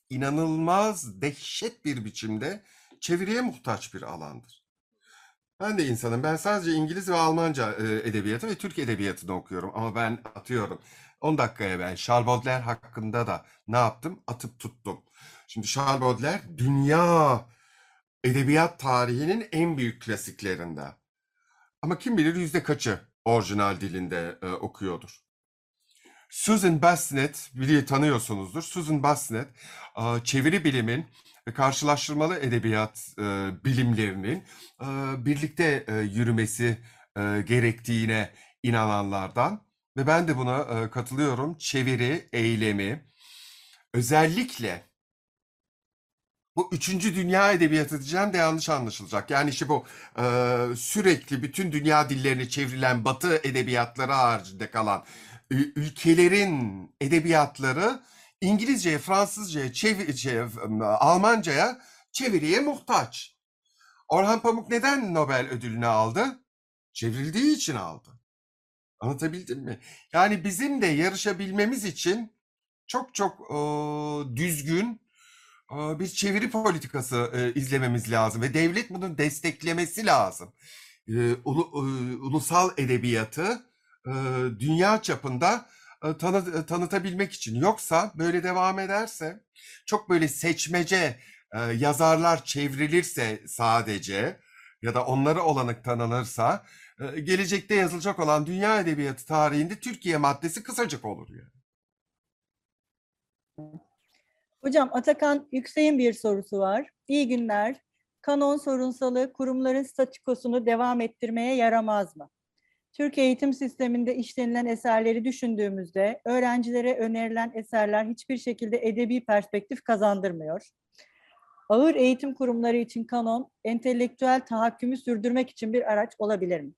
inanılmaz dehşet bir biçimde çeviriye muhtaç bir alandır. Ben de insanım. Ben sadece İngiliz ve Almanca e, edebiyatı ve Türk edebiyatını okuyorum. Ama ben atıyorum. 10 dakikaya ben Charles Baudelaire hakkında da ne yaptım? Atıp tuttum. Şimdi Charles Baudelaire dünya edebiyat tarihinin en büyük klasiklerinden. Ama kim bilir yüzde kaçı orijinal dilinde e, okuyordur. Susan Bassnett, biri tanıyorsunuzdur. Susan Bassnett, e, çeviri bilimin ve karşılaştırmalı edebiyat e, bilimlerinin e, birlikte e, yürümesi e, gerektiğine inananlardan ve ben de buna e, katılıyorum. Çeviri, eylemi, özellikle bu üçüncü dünya edebiyatı diyeceğim de yanlış anlaşılacak. Yani işte bu e, sürekli bütün dünya dillerine çevrilen Batı edebiyatları haricinde kalan ülkelerin edebiyatları İngilizceye, Fransızcaya, çevi- şey, Almancaya çeviriye muhtaç. Orhan Pamuk neden Nobel ödülünü aldı? Çevrildiği için aldı. Anlatabildim mi? Yani bizim de yarışabilmemiz için çok çok e, düzgün e, bir çeviri politikası e, izlememiz lazım ve devlet bunu desteklemesi lazım. E, ulu- e, ulusal edebiyatı e, dünya çapında e, tanı- tanıtabilmek için. Yoksa böyle devam ederse çok böyle seçmece e, yazarlar çevrilirse sadece ya da onlara olanak tanınırsa e, gelecekte yazılacak olan dünya edebiyatı tarihinde Türkiye maddesi kısacık olur yani. Hocam Atakan Yüksek'in bir sorusu var. İyi günler. Kanon sorunsalı kurumların statükosunu devam ettirmeye yaramaz mı? Türk eğitim sisteminde işlenilen eserleri düşündüğümüzde öğrencilere önerilen eserler hiçbir şekilde edebi perspektif kazandırmıyor. Ağır eğitim kurumları için kanon entelektüel tahakkümü sürdürmek için bir araç olabilir mi?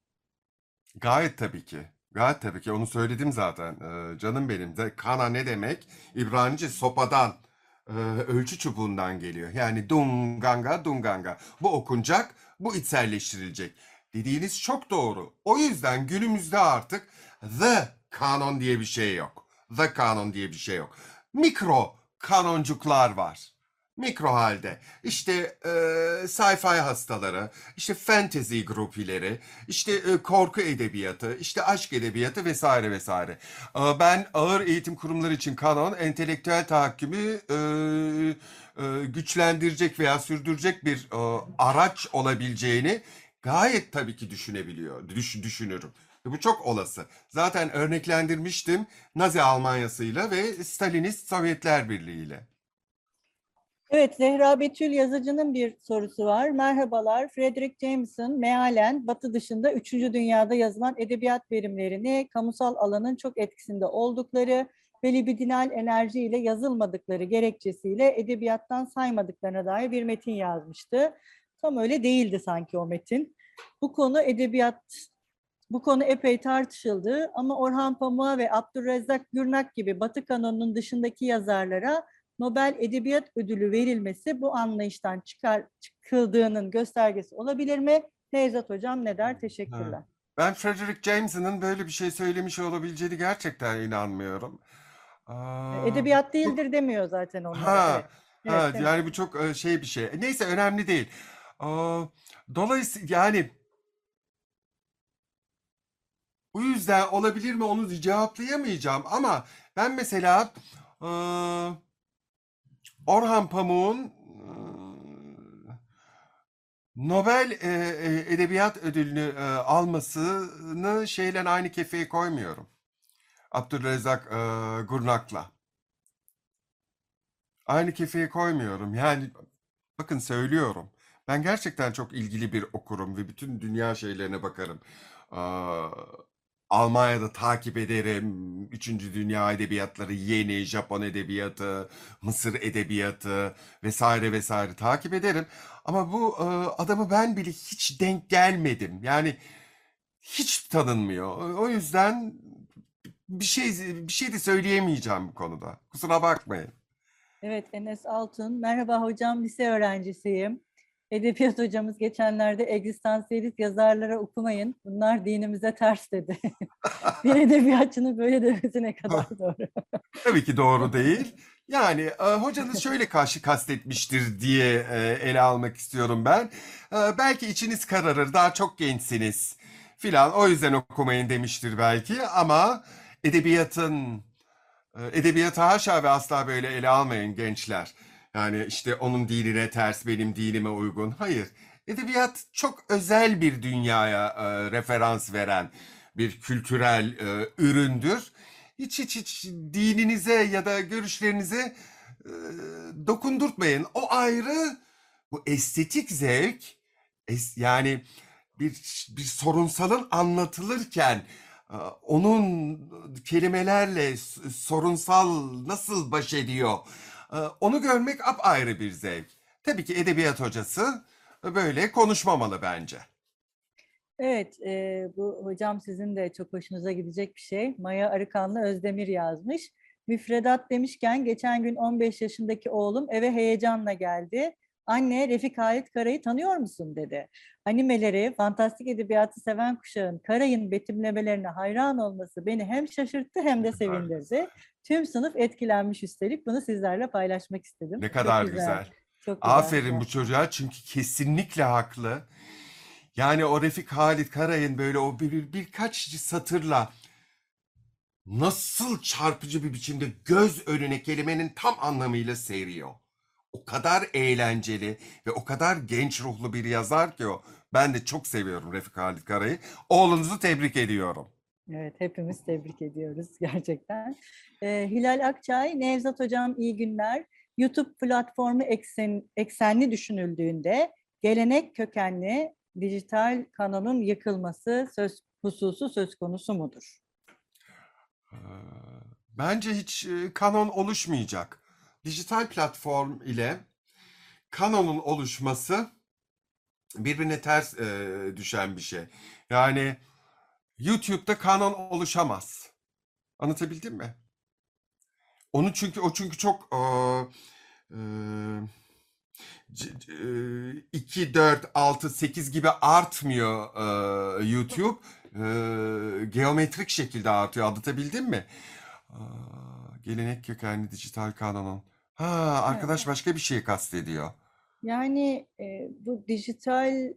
Gayet tabii ki. Gayet tabii ki. Onu söyledim zaten. Ee, canım benim de. Kana ne demek? İbranice sopadan, e, ölçü çubuğundan geliyor. Yani dunganga, dunganga. Bu okunacak, bu içselleştirilecek. Dediğiniz çok doğru. O yüzden günümüzde artık the kanon diye bir şey yok. The kanon diye bir şey yok. Mikro kanoncuklar var. Mikro halde. İşte e, sci-fi hastaları, işte fantasy grupileri, işte e, korku edebiyatı, işte aşk edebiyatı vesaire vesaire. E, Ben ağır eğitim kurumları için kanon, entelektüel tahakkümü e, e, güçlendirecek veya sürdürecek bir e, araç olabileceğini gayet tabii ki düşünebiliyor, düş, düşünürüm. Ve Bu çok olası. Zaten örneklendirmiştim Nazi Almanyası'yla ve Stalinist Sovyetler Birliği'yle. Evet, Zehra Betül yazıcının bir sorusu var. Merhabalar, Frederick Jameson mealen Batı dışında 3. dünyada yazılan edebiyat verimlerini kamusal alanın çok etkisinde oldukları ve libidinal enerji yazılmadıkları gerekçesiyle edebiyattan saymadıklarına dair bir metin yazmıştı. Tam öyle değildi sanki o metin. Bu konu edebiyat, bu konu epey tartışıldı ama Orhan Pamuk'a ve Abdurrezzak Gürnak gibi Batı kanonunun dışındaki yazarlara Nobel Edebiyat Ödülü verilmesi bu anlayıştan çıkar çıkıldığının göstergesi olabilir mi? Nevzat Hocam ne der? Teşekkürler. Ben Frederick Jameson'ın böyle bir şey söylemiş olabileceğini gerçekten inanmıyorum. Aa, Edebiyat değildir demiyor zaten onlar. Ha, Evet. ha, Evet, evet. yani bu çok e, şey bir şey. Neyse önemli değil. Aa, dolayısıyla yani bu yüzden olabilir mi onu cevaplayamayacağım ama ben mesela Orhan Pamuk'un Nobel e, e, Edebiyat Ödülünü almasını şeyle aynı kefeye koymuyorum. Abdülrezzak Gurnak'la. Aynı kefeye koymuyorum. Yani bakın söylüyorum. Ben gerçekten çok ilgili bir okurum ve bütün dünya şeylerine bakarım. Almanya'da takip ederim. Üçüncü Dünya Edebiyatları, yeni Japon Edebiyatı, Mısır Edebiyatı vesaire vesaire takip ederim. Ama bu e, adamı ben bile hiç denk gelmedim. Yani hiç tanınmıyor. O yüzden bir şey bir şey de söyleyemeyeceğim bu konuda. Kusura bakmayın. Evet Enes Altun. Merhaba hocam lise öğrencisiyim. Edebiyat hocamız geçenlerde egzistansiyelist yazarlara okumayın. Bunlar dinimize ters dedi. bir edebiyatçının böyle demesi ne kadar doğru. Tabii ki doğru değil. Yani e, hocanız şöyle karşı kastetmiştir diye e, ele almak istiyorum ben. E, belki içiniz kararır, daha çok gençsiniz filan. O yüzden okumayın demiştir belki ama edebiyatın e, edebiyatı haşa ve asla böyle ele almayın gençler. Yani işte onun dinine ters, benim dinime uygun. Hayır. Edebiyat çok özel bir dünyaya e, referans veren bir kültürel e, üründür. Hiç hiç hiç dininize ya da görüşlerinize e, dokundurtmayın. O ayrı. Bu estetik zevk es- yani bir bir sorunsalın anlatılırken e, onun kelimelerle sorunsal nasıl baş ediyor onu görmek apayrı bir zevk. Tabii ki edebiyat hocası böyle konuşmamalı bence. Evet, e, bu hocam sizin de çok hoşunuza gidecek bir şey. Maya Arıkanlı Özdemir yazmış. Müfredat demişken geçen gün 15 yaşındaki oğlum eve heyecanla geldi. Anne Refik Halit Karay'ı tanıyor musun dedi. Animeleri, fantastik edebiyatı seven kuşağın Karay'ın betimlemelerine hayran olması beni hem şaşırttı hem de sevindirdi. Tüm sınıf etkilenmiş üstelik. Bunu sizlerle paylaşmak istedim. Ne Çok kadar güzel. Çok güzel. Aferin bu çocuğa çünkü kesinlikle haklı. Yani o Refik Halit Karay'ın böyle o bir, bir- birkaç satırla nasıl çarpıcı bir biçimde göz önüne kelimenin tam anlamıyla seriyor. O kadar eğlenceli ve o kadar genç ruhlu bir yazar ki o. Ben de çok seviyorum Refik Halit Karay'ı. Oğlunuzu tebrik ediyorum. Evet, hepimiz tebrik ediyoruz gerçekten. Ee, Hilal Akçay, Nevzat Hocam iyi günler. YouTube platformu eksen, eksenli düşünüldüğünde gelenek kökenli dijital kanonun yıkılması söz hususu söz konusu mudur? Ee, Bence hiç e, kanon oluşmayacak. Dijital platform ile kanonun oluşması birbirine ters e, düşen bir şey. Yani YouTube'da kanon oluşamaz. Anlatabildim mi? Onu çünkü o çünkü çok e, e, c- c- e, 2, 4, 6, 8 gibi artmıyor e, YouTube. E, geometrik şekilde artıyor. Anlatabildim mi? Aa, gelenek kökenli dijital kanonun. Ha, arkadaş başka bir şey kastediyor. Yani e, bu dijital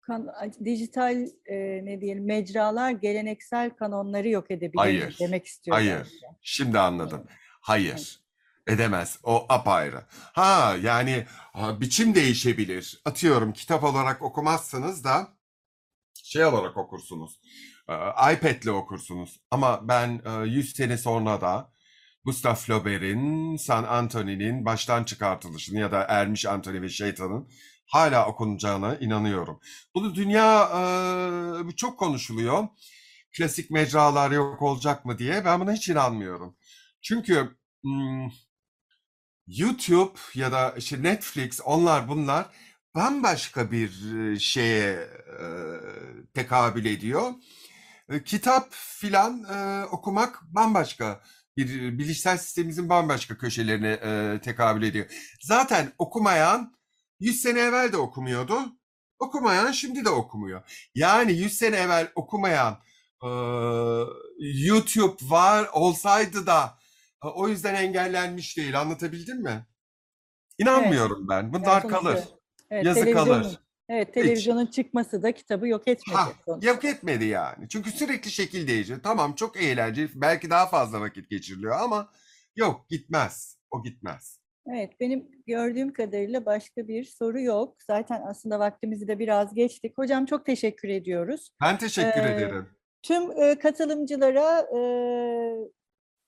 kan, dijital e, ne diyelim mecralar geleneksel kanonları yok edebilir Hayır, demek istiyor. hayır. bence. Şimdi anladım. Hayır. Edemez. O apayrı. Ha yani ha, biçim değişebilir. Atıyorum kitap olarak okumazsınız da şey olarak okursunuz. Ee, iPad'le okursunuz. Ama ben e, 100 sene sonra da Gustav Flaubert'in San Anthony'nin baştan çıkartılışını ya da Ermiş Anthony ve Şeytan'ın hala okunacağına inanıyorum. Bunu dünya e, çok konuşuluyor. Klasik mecralar yok olacak mı diye. Ben buna hiç inanmıyorum. Çünkü YouTube ya da işte Netflix onlar bunlar bambaşka bir şeye e, tekabül ediyor. E, Kitap filan e, okumak bambaşka bir bilişsel sistemimizin bambaşka köşelerine e, tekabül ediyor. Zaten okumayan 100 sene evvel de okumuyordu. Okumayan şimdi de okumuyor. Yani 100 sene evvel okumayan e, YouTube var olsaydı da e, o yüzden engellenmiş değil. Anlatabildim mi? İnanmıyorum ben. Bunlar kalır. Evet, Yazı kalır. Evet, televizyonun çıkması da kitabı yok etmedi. Ha, sonuçta. yok etmedi yani. Çünkü sürekli şekil değişiyor. Tamam çok eğlenceli. Belki daha fazla vakit geçiriliyor ama yok gitmez. O gitmez. Evet, benim gördüğüm kadarıyla başka bir soru yok. Zaten aslında vaktimizi de biraz geçtik. Hocam çok teşekkür ediyoruz. Ben teşekkür Ee, ederim. Tüm e, katılımcılara e,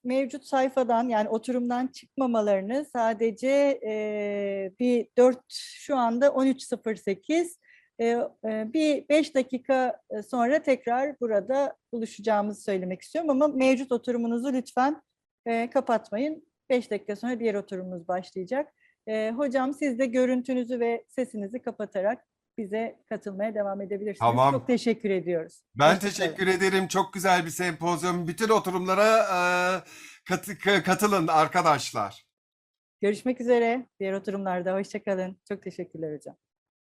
mevcut sayfadan yani oturumdan çıkmamalarını sadece e, bir 4 şu anda 13.08 e, bir 5 dakika sonra tekrar burada buluşacağımızı söylemek istiyorum ama mevcut oturumunuzu lütfen e, kapatmayın. 5 dakika sonra diğer oturumumuz başlayacak. E, hocam siz de görüntünüzü ve sesinizi kapatarak bize katılmaya devam edebilirsiniz. Tamam. Çok teşekkür ediyoruz. Ben Hoşça kalın. teşekkür ederim. Çok güzel bir sempozyum. Bütün oturumlara e, katı- katılın arkadaşlar. Görüşmek üzere. Diğer oturumlarda hoşçakalın. Çok teşekkürler hocam.